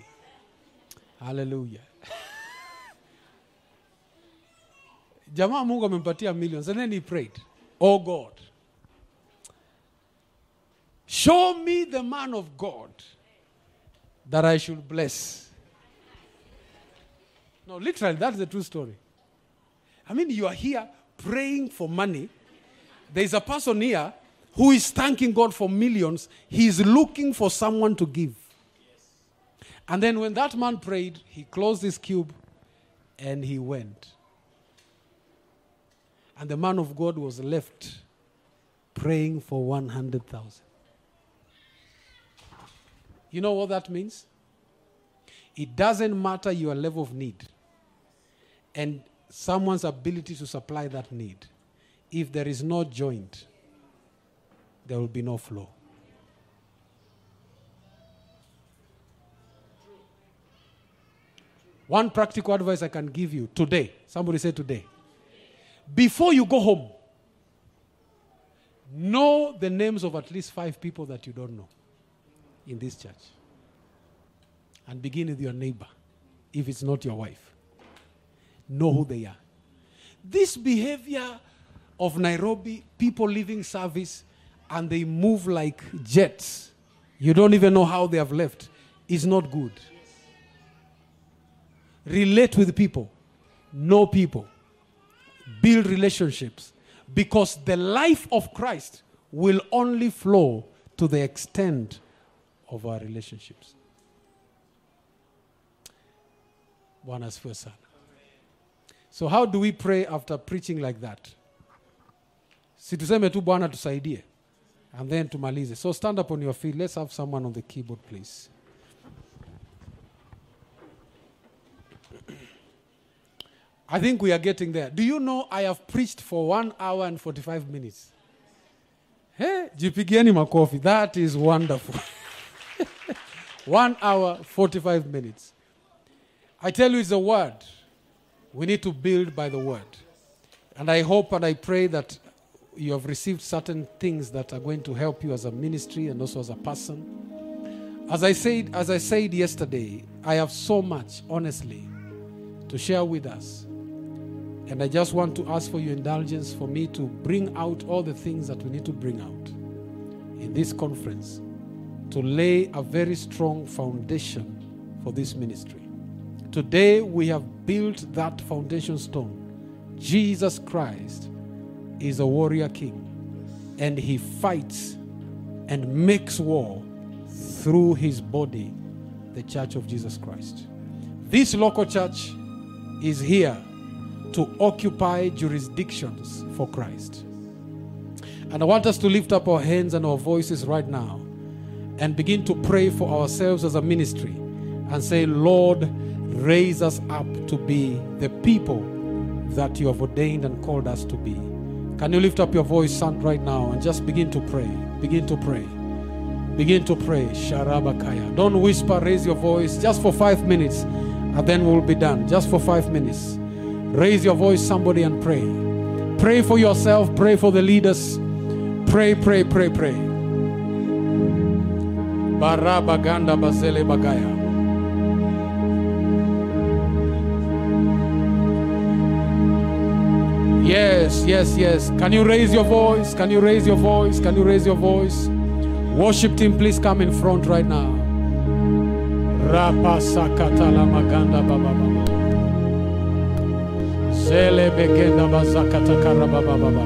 Hallelujah. Jamaa Mungu amempatia millions. And then he prayed, Oh God, show me the man of God that I should bless. No, literally, that's the true story. I mean, you are here praying for money. There is a person here who is thanking God for millions. He is looking for someone to give. And then when that man prayed, he closed his cube and he went. And the man of God was left praying for 100,000. You know what that means? It doesn't matter your level of need and someone's ability to supply that need. If there is no joint, there will be no flow. One practical advice I can give you today, somebody say today. Before you go home, know the names of at least five people that you don't know in this church. And begin with your neighbor, if it's not your wife. Know who they are. This behavior of Nairobi, people leaving service and they move like jets, you don't even know how they have left, is not good. Relate with people, know people, build relationships, because the life of Christ will only flow to the extent of our relationships. Bwana asifiwe sana. So how do we pray after preaching like that? Si tuseme tu Bwana tusaidie and then tumalize. So stand up on your feet. Let's have someone on the keyboard please. I think we are getting there. Do you know I have preached for one hour and 45 minutes? Hey, jipigieni makofi. That is wonderful. one hour, 45 minutes. I tell you, it's a word. We need to build by the word. And I hope and I pray that you have received certain things that are going to help you as a ministry and also as a person. As I said, as I said yesterday, I have so much, honestly, to share with us. And I just want to ask for your indulgence for me to bring out all the things that we need to bring out in this conference to lay a very strong foundation for this ministry. Today we have built that foundation stone. Jesus Christ is a warrior king, and he fights and makes war through his body, the church of Jesus Christ. This local church is here to occupy jurisdictions for Christ. And I want us to lift up our hands and our voices right now and begin to pray for ourselves as a ministry and say, Lord, raise us up to be the people that you have ordained and called us to be. Can you lift up your voice, son, right now and just begin to pray? Begin to pray. Begin to pray. Sharabakaya. Don't whisper, raise your voice just for five minutes and then we'll be done. Just for five minutes. Raise your voice, somebody, and pray. Pray for yourself, pray for the leaders. Pray, pray, pray, pray. Barabaganda bazele bagaya. Yes, yes, yes. Can you raise your voice? Can you raise your voice? Can you raise your voice? Worship team, please come in front right now. Rapa sakatala maganda baba baba. Zele begenda bazakata karaba baba baba.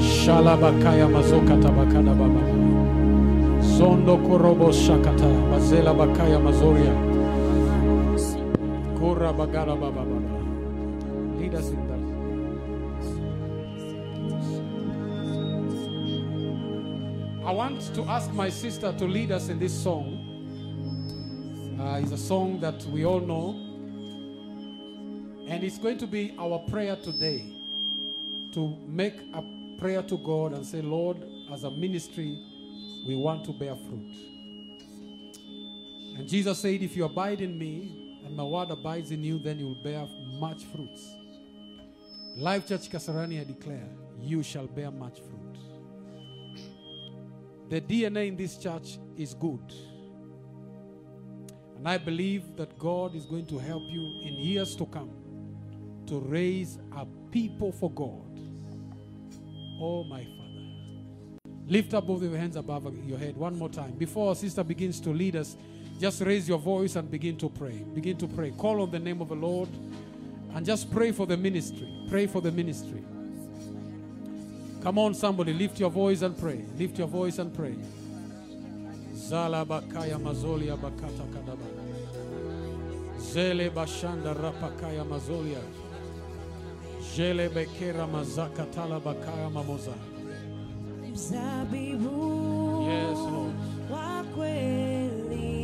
Shalabakaya mazokata bakada baba. Zondo shakata bazela bakaya mazoria. Kura bagara baba baba. Lead us in I want to ask my sister to lead us in this song. Uh, it's a song that we all know. And it's going to be our prayer today to make a prayer to God and say, Lord, as a ministry, we want to bear fruit. And Jesus said, If you abide in me and my word abides in you, then you will bear much fruits. Life Church Kasarani, I declare, you shall bear much fruit. The DNA in this church is good. And I believe that God is going to help you in years to come to raise a people for God. Oh, my Father. Lift up both of your hands above your head one more time. Before our sister begins to lead us, just raise your voice and begin to pray. Begin to pray. Call on the name of the Lord and just pray for the ministry. Pray for the ministry. Come on, somebody, lift your voice and pray. Lift your voice and pray. Zala bakaya mazolia bakata kadaba. Zele bashanda rapakaya mazolia. Jele bekera mazaka tala bakaya mamoza. Yes, Lord. wa kweli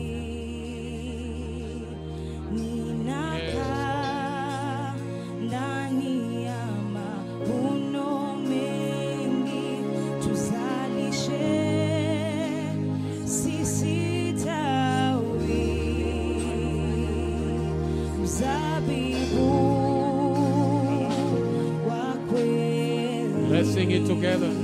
together.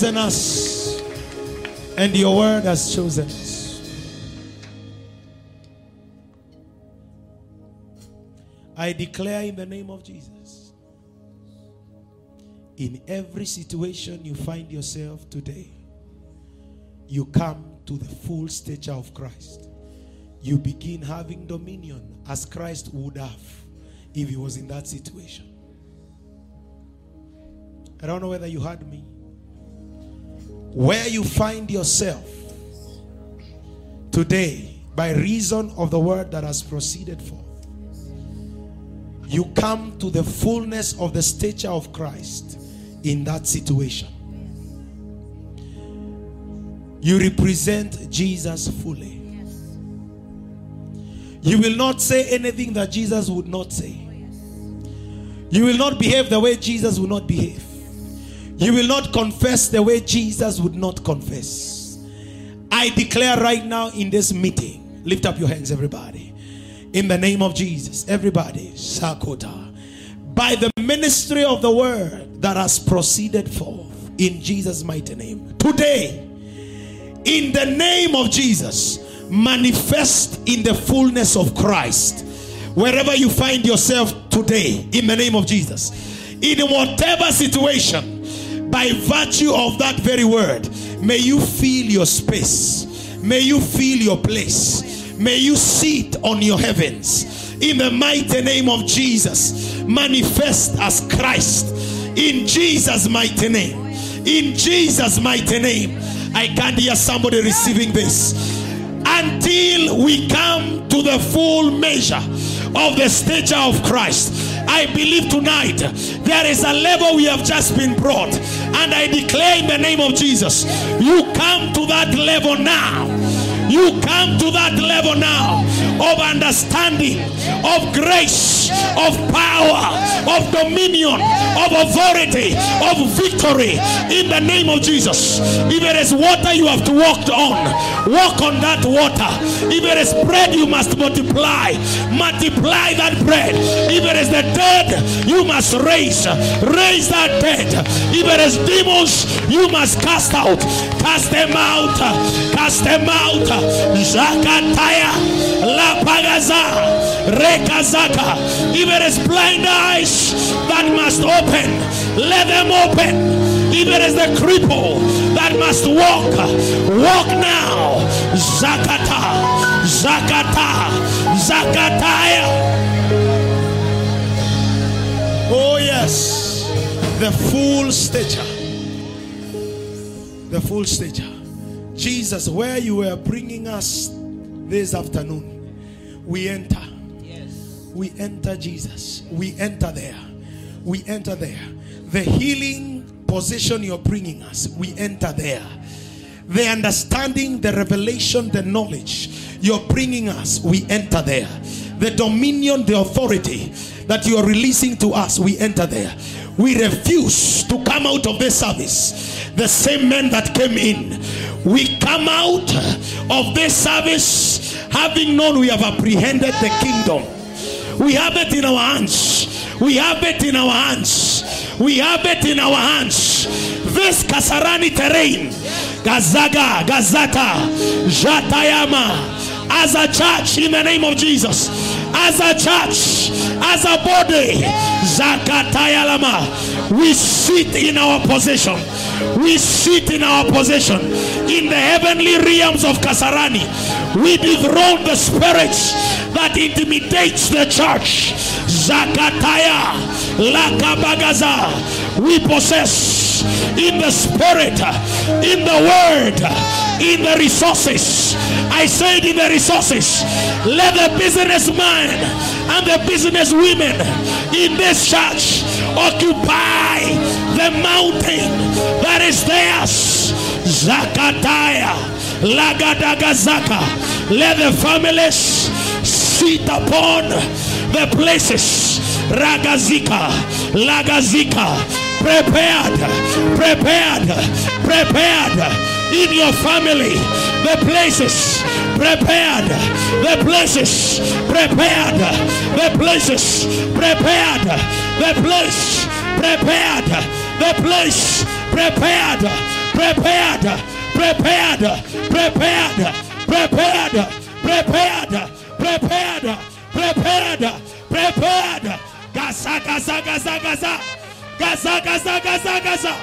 Chosen us and your word has chosen us. I declare in the name of Jesus, in every situation you find yourself today, you come to the full stature of Christ. You begin having dominion as Christ would have if he was in that situation. I don't know whether you heard you find yourself today, by reason of the word that has proceeded forth, you come to the fullness of the stature of Christ in that situation. You represent Jesus fully. You will not say anything that Jesus would not say. You will not behave the way Jesus would not behave. You will not confess the way Jesus would not confess. I declare right now in this meeting, lift up your hands, everybody. In the name of Jesus, everybody, Sakota. By the ministry of the word that has proceeded forth in Jesus' mighty name. Today, in the name of Jesus, manifest in the fullness of Christ. Wherever you find yourself today, in the name of Jesus, in whatever situation, by virtue of that very word, may you feel your space, may you feel your place, may you sit on your heavens. In the mighty name of Jesus, manifest as Christ. In Jesus' mighty name. In Jesus' mighty name. I can't hear somebody receiving this until we come to the full measure of the stature of Christ. I believe tonight there is a level we have just been brought, and I declare in the name of Jesus, you come to that level now. You come to that level now of understanding, of grace, of power, of dominion, of authority, of victory in the name of Jesus. If it is water you have to walk on, walk on that water. If it is bread, you must multiply, multiply that bread. If it is the dead, you must raise, raise that dead. If it is demons, you must cast out, cast them out, cast them out. Zakataya, La Pagaza, Rekazaka. It is blind eyes that must open, let them open. It is the cripple that must walk, walk now. Zakata, Zakata, Zakataya. Oh, yes, the full stature. The full stature. Jesus, where you were bringing us this afternoon, we enter. Yes. We enter Jesus. We enter there. We enter there. The healing position you're bringing us, we enter there. The understanding, the revelation, the knowledge you're bringing us, we enter there. The dominion, the authority that you are releasing to us, we enter there. We refuse to come out of this service the same men that came in. We come out of this service having known we have apprehended the kingdom. We have it in our hands. We have it in our hands. We have it in our hands. This Kasarani terrain, Gazaga, Gazata, Jatayama, as a church in the name of Jesus, as a church, as a body, Zakatayalama, we sit in our position. We sit in our position in the heavenly realms of Kasarani. We dethrone the spirits that intimidates the church. Zakataya, Lakabagaza. We possess in the spirit, in the word, in the resources. I said in the resources. Let the businessman and the business women in this church occupy the mountain that is theirs. Zakataya, Lagadagazaka. Let the families sit upon the places. Ragazika, Lagazika, prepared, prepared, prepared, in your family. The places prepared. The places prepared. The places prepared. The place prepared. The place prepared. Prepared. Prepared. Prepared. Prepared. Prepared. Prepared. Prepared. Prepared. Gaza, gaza, gaza, gaza. Gaza, gaza, gaza, gaza.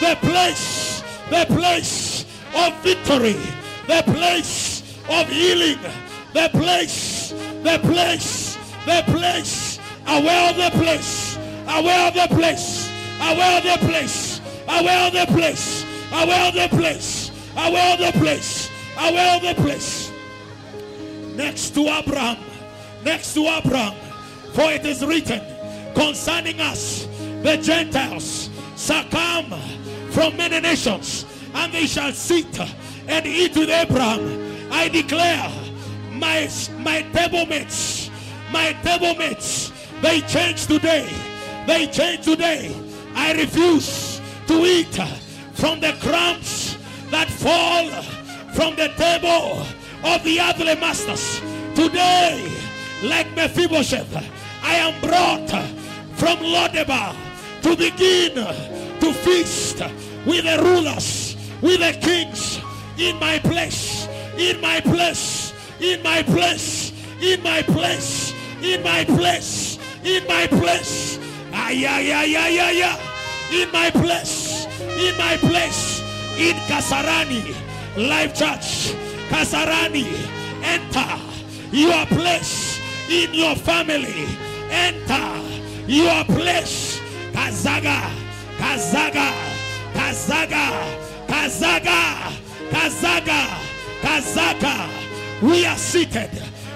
The place, the place of victory, the place of healing, the place, the place, the place, aware of the place, aware of the place, aware of the place, aware of the place, aware of the place, aware of the place, aware of the place. Next to Abraham, next to Abraham, for it is written concerning us, the Gentiles shall come from many nations, and they shall sit and eat with Abraham. I declare, my my table mates, my table mates, they change today. They change today. I refuse to eat from the crumbs that fall from the table of the earthly masters. Today, like Mephibosheth, I am brought from Lodebar to begin to feast with the rulers, with the kings in my place, in my place, in my place, in my place, in my place, in my place. Ay, ay, ay, ay, ay, ay. In my place, in my place, in Kasarani, Life Church, Kasarani, enter your place in your family, enter your place. Kazaga, Kazaga, Kazaga, Kazaga, Kazaga, Kazaga. We are seated.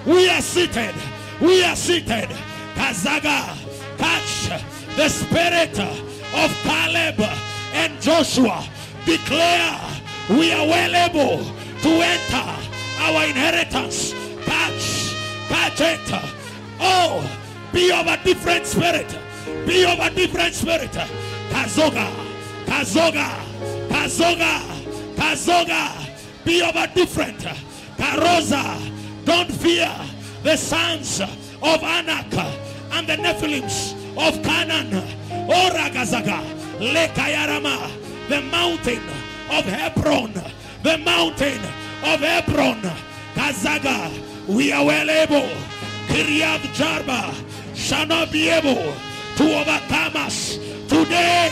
We are seated. We are seated. Kazaga, catch the spirit of Caleb and Joshua. Declare we are well able to enter our inheritance. Catch, catch it. Oh, be of a different spirit. Be of a different spirit. Kazoga, Kazoga, Kazoga, Kazoga. Be of a different. Karoza. Don't fear the sons of Anak and the Nephilims of Canaan. Oragazaga, Lekayarama, the mountain of Hebron, the mountain of Hebron. Kazaga, we are well able. Kiryat Jarba shall not be able to overcome us today,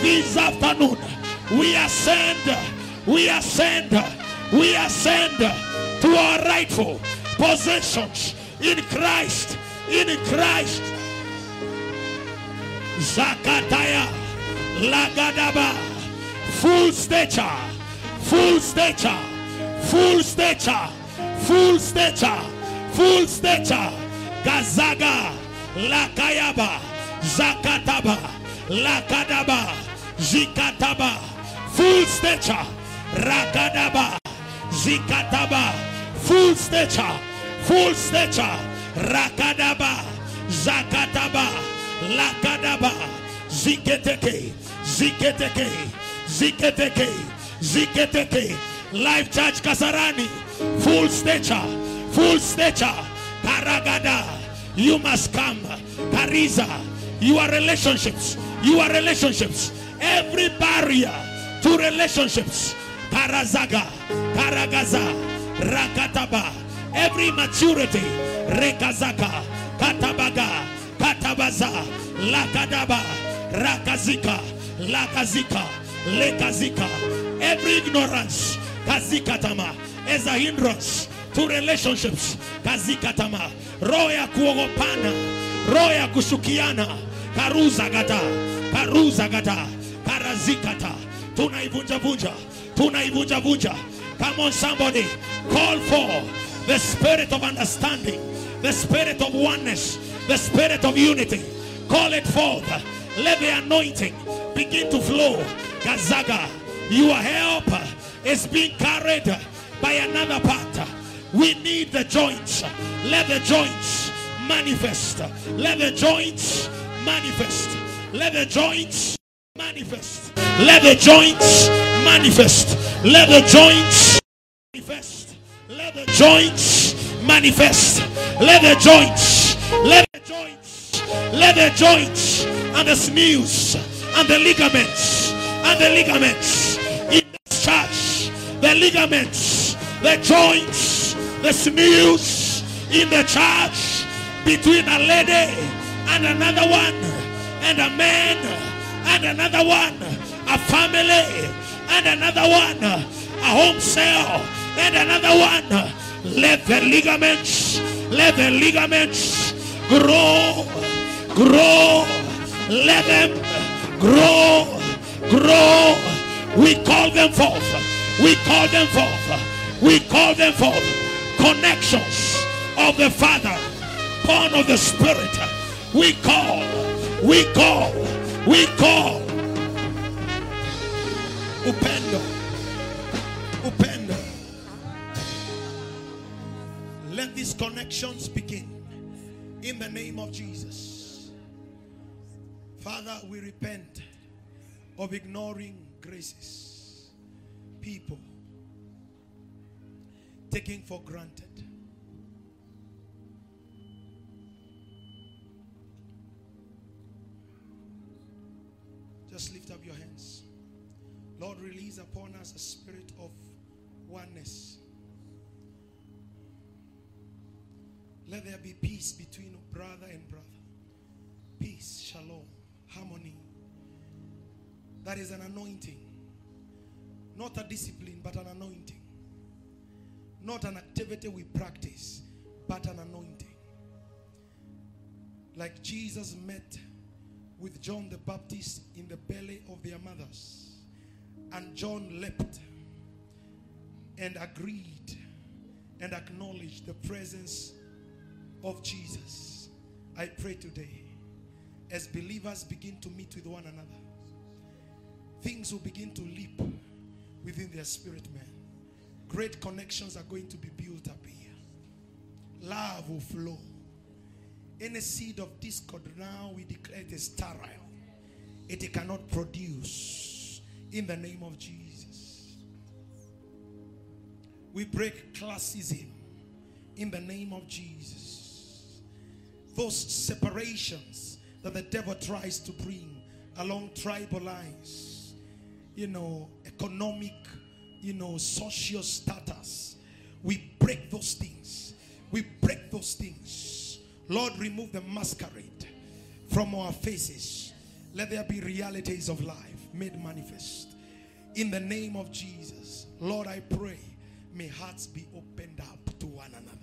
this afternoon. We ascend, we ascend, we ascend to our rightful possessions in Christ, in Christ. Zakataya, Lagadaba, full stature, full stature, full stature, full stature, full stature. Gazaga, Lakayaba, Zakataba, Lakadaba, Zikataba, full stature, Rakadaba, Zikataba, full stature, full stature, Rakadaba, Zakataba, Lakadaba, Ziketeke, Ziketeke, Ziketeke, Ziketeke, Life Church Kasarani, full stature, full stature, Karagada, you must come, Kariza, your relationships, your relationships, every barrier to relationships, Karazaga, Karagaza, Rakataba, every maturity, Rekazaka, Katabaga, Katabaza, Lakadaba, Rakazika, Lakazika, Lekazika, every ignorance, Kazikatama, as a hindrance to relationships, Kazikatama, roho ya kuogopana, roho ya kushukiana, Karuza gata, Karuza gata, Karazikata, tunaivunja vunja, tunaivunja vunja. Come on, somebody, call for the spirit of understanding, the spirit of oneness, the spirit of unity. Call it forth. Let the anointing begin to flow. Gazaga, your help is being carried by another part. We need the joints. Let the joints manifest. Let the joints manifest. Let the joints manifest. Let the joints manifest. Let the joints manifest. Let the joints manifest. Let the joints, let the joints, let the joints and the sinews and the ligaments and the ligaments in the church, the ligaments, the joints, the sinews in the church between a lady and another one, and a man and another one, a family and another one, a home cell and another one. Let the ligaments, let the ligaments grow, grow, let them grow, grow. We call them forth. We call them forth. We call them forth. Connections of the Father, born of the Spirit. We call, we call, we call. Upendo. Upendo. Let these connections begin in the name of Jesus. Father, we repent of ignoring graces, people, taking for granted. Just lift up your hands. Lord, release upon us a spirit of oneness. Let there be peace between brother and brother. Peace, shalom, harmony. That is an anointing. Not a discipline, but an anointing. Not an activity we practice, but an anointing. Like Jesus met with John the Baptist in the belly of their mothers. And John leapt and agreed and acknowledged the presence of Jesus. I pray today, as believers begin to meet with one another, things will begin to leap within their spirit, man. Great connections are going to be built up here. Love will flow. Any seed of discord now we declare it is sterile. It cannot produce in the name of Jesus. We break classism in the name of Jesus. Those separations that the devil tries to bring along tribal lines, you know, economic, you know, social status. We break those things. We break those things. Lord, remove the masquerade from our faces. Let there be realities of life made manifest. In the name of Jesus, Lord, I pray, may hearts be opened up to one another.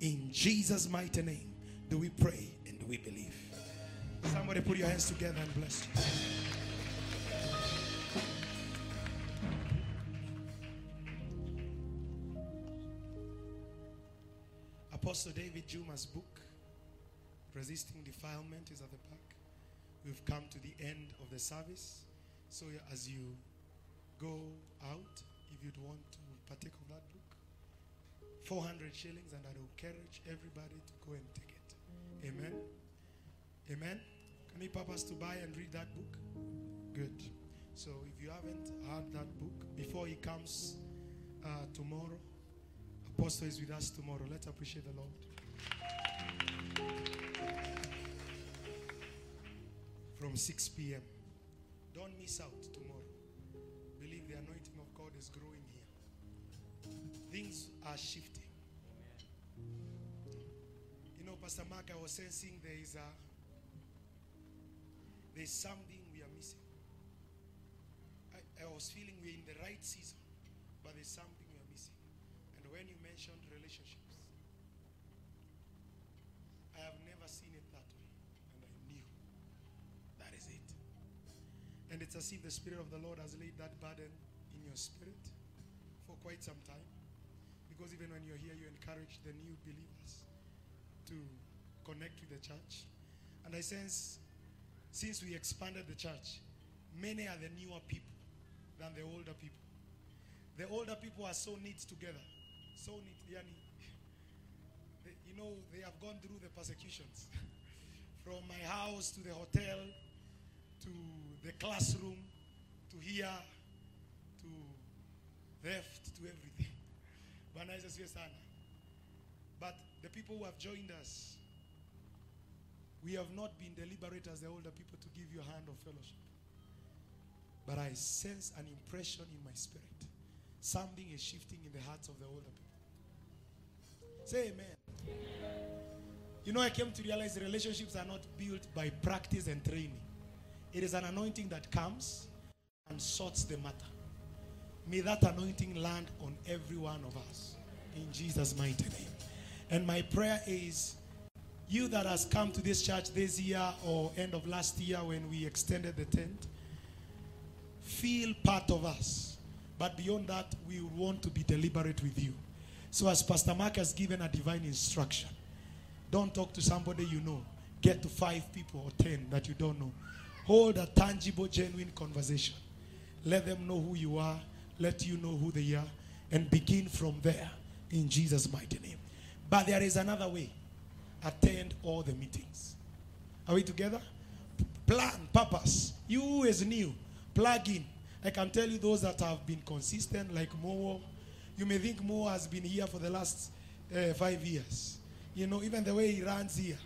In Jesus' mighty name, do we pray and do we believe? Somebody put your hands together and bless you. Apostle David Juma's book, Resisting Defilement, is at the back. We've come to the end of the service. So as you go out, if you'd want to partake of that book, 400 shillings, and I will encourage everybody to go and take it. Amen. Amen. Can we purpose to buy and read that book? Good. So if you haven't had that book, before he comes uh, tomorrow, Apostle is with us tomorrow. Let's appreciate the Lord. From 6 p.m. Don't miss out tomorrow. Believe the anointing of God is growing here. Things are shifting. You know, Pastor Mark, I was sensing there is a there's something we are missing. I, I was feeling we're in the right season, but there's something we are missing. And when you mentioned relationships, I have never seen it that way. And I knew that is it. And it's as if the Spirit of the Lord has laid that burden in your spirit for quite some time. Because even when you're here, you encourage the new believers to connect with the church. And I sense, since we expanded the church, many are the newer people than the older people. The older people are so neat together. So neat. Yani, you know, they have gone through the persecutions. From my house to the hotel, to the classroom, to here, to theft to everything. But the people who have joined us, we have not been deliberate as the older people to give you a hand of fellowship. But I sense an impression in my spirit. Something is shifting in the hearts of the older people. Say amen. You know, I came to realize relationships are not built by practice and training. It is an anointing that comes and sorts the matter. May that anointing land on every one of us in Jesus' mighty name. And my prayer is you that has come to this church this year or end of last year when we extended the tent, feel part of us. But beyond that, we want to be deliberate with you. So, as Pastor Mark has given a divine instruction, don't talk to somebody you know. Get to five people or ten that you don't know. Hold a tangible, genuine conversation. Let them know who you are. Let you know who they are. And begin from there in Jesus' mighty name. But there is another way. Attend all the meetings. Are we together? Plan, purpose. You is new, plug in. I can tell you those that have been consistent, like Mo. You may think Mo has been here for the last uh, five years. You know, even the way he runs here.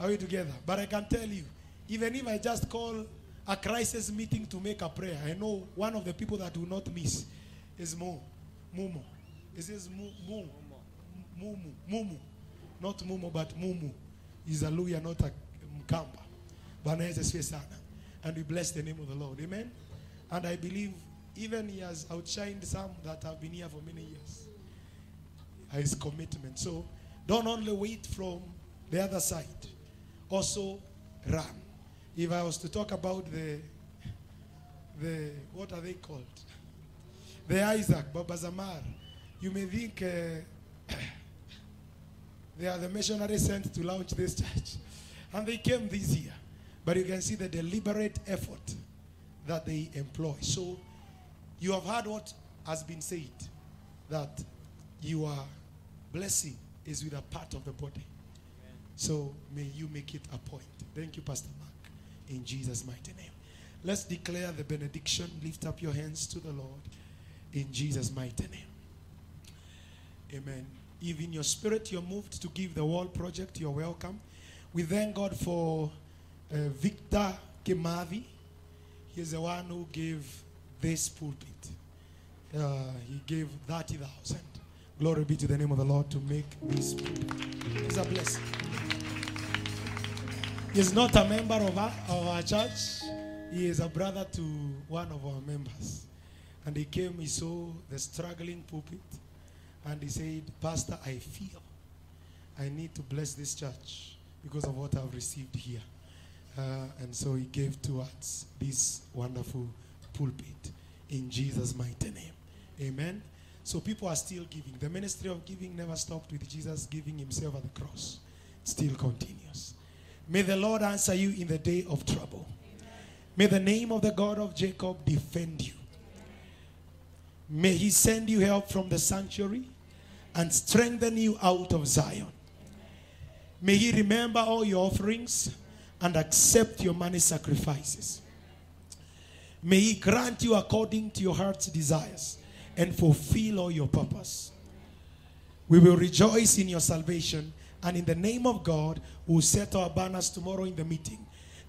Are we together? But I can tell you, even if I just call a crisis meeting to make a prayer, I know one of the people that will not miss is Mo. Mumu. It says Mu, Mu. Mumu. Mumu. Not Mumu, but Mumu. He's a Luhya, not a Mkamba. And we bless the name of the Lord. Amen. And I believe even he has outshined some that have been here for many years. His commitment. So don't only wait from the other side, also run. If I was to talk about the the what are they called? The Isaac, Baba Zamar, you may think uh, they are the missionaries sent to launch this church. And they came this year. But you can see the deliberate effort that they employ. So you have heard what has been said that your blessing is with a part of the body. So may you make it a point. Thank you, Pastor Mark. In Jesus' mighty name. Let's declare the benediction. Lift up your hands to the Lord. In Jesus' mighty name. Amen. If in your spirit you're moved to give the wall project, you're welcome. We thank God for uh, Victor Kimavi. He's the one who gave this pulpit. Uh, he gave 30,000. Glory be to the name of the Lord to make this pulpit. It's a blessing. He's not a member of our, of our church. He is a brother to one of our members. And he came, he saw the struggling pulpit. And he said, Pastor, I feel I need to bless this church because of what I've received here. Uh, and so he gave towards this wonderful pulpit in Jesus' mighty name. Amen. So people are still giving. The ministry of giving never stopped with Jesus giving himself at the cross. It still continues. May the Lord answer you in the day of trouble. May the name of the God of Jacob defend you. May he send you help from the sanctuary and strengthen you out of Zion. May he remember all your offerings and accept your money sacrifices. May he grant you according to your heart's desires and fulfill all your purpose. We will rejoice in your salvation and in the name of God we'll set our banners tomorrow in the meeting.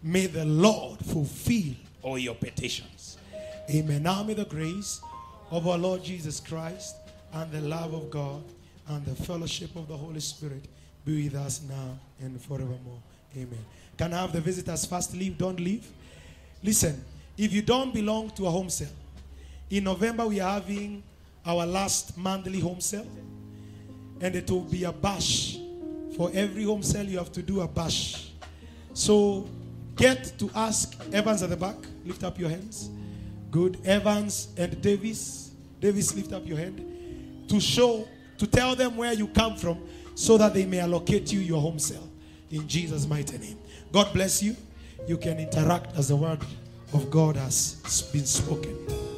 May the Lord fulfill all your petitions. Amen. Now may the grace of our Lord Jesus Christ and the love of God and the fellowship of the Holy Spirit be with us now and forevermore. Amen. Can I have the visitors first leave? Don't leave. Listen, if you don't belong to a home cell, in November we are having our last monthly home cell, and it will be a bash. For every home cell, you have to do a bash. So get to ask Evans at the back. Lift up your hands. Good. Evans and Davis. Davis, lift up your hand. To show, to tell them where you come from so that they may allocate you your home cell. In Jesus' mighty name. God bless you. You can interact as the word of God has been spoken.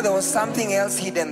Discovered there was something else hidden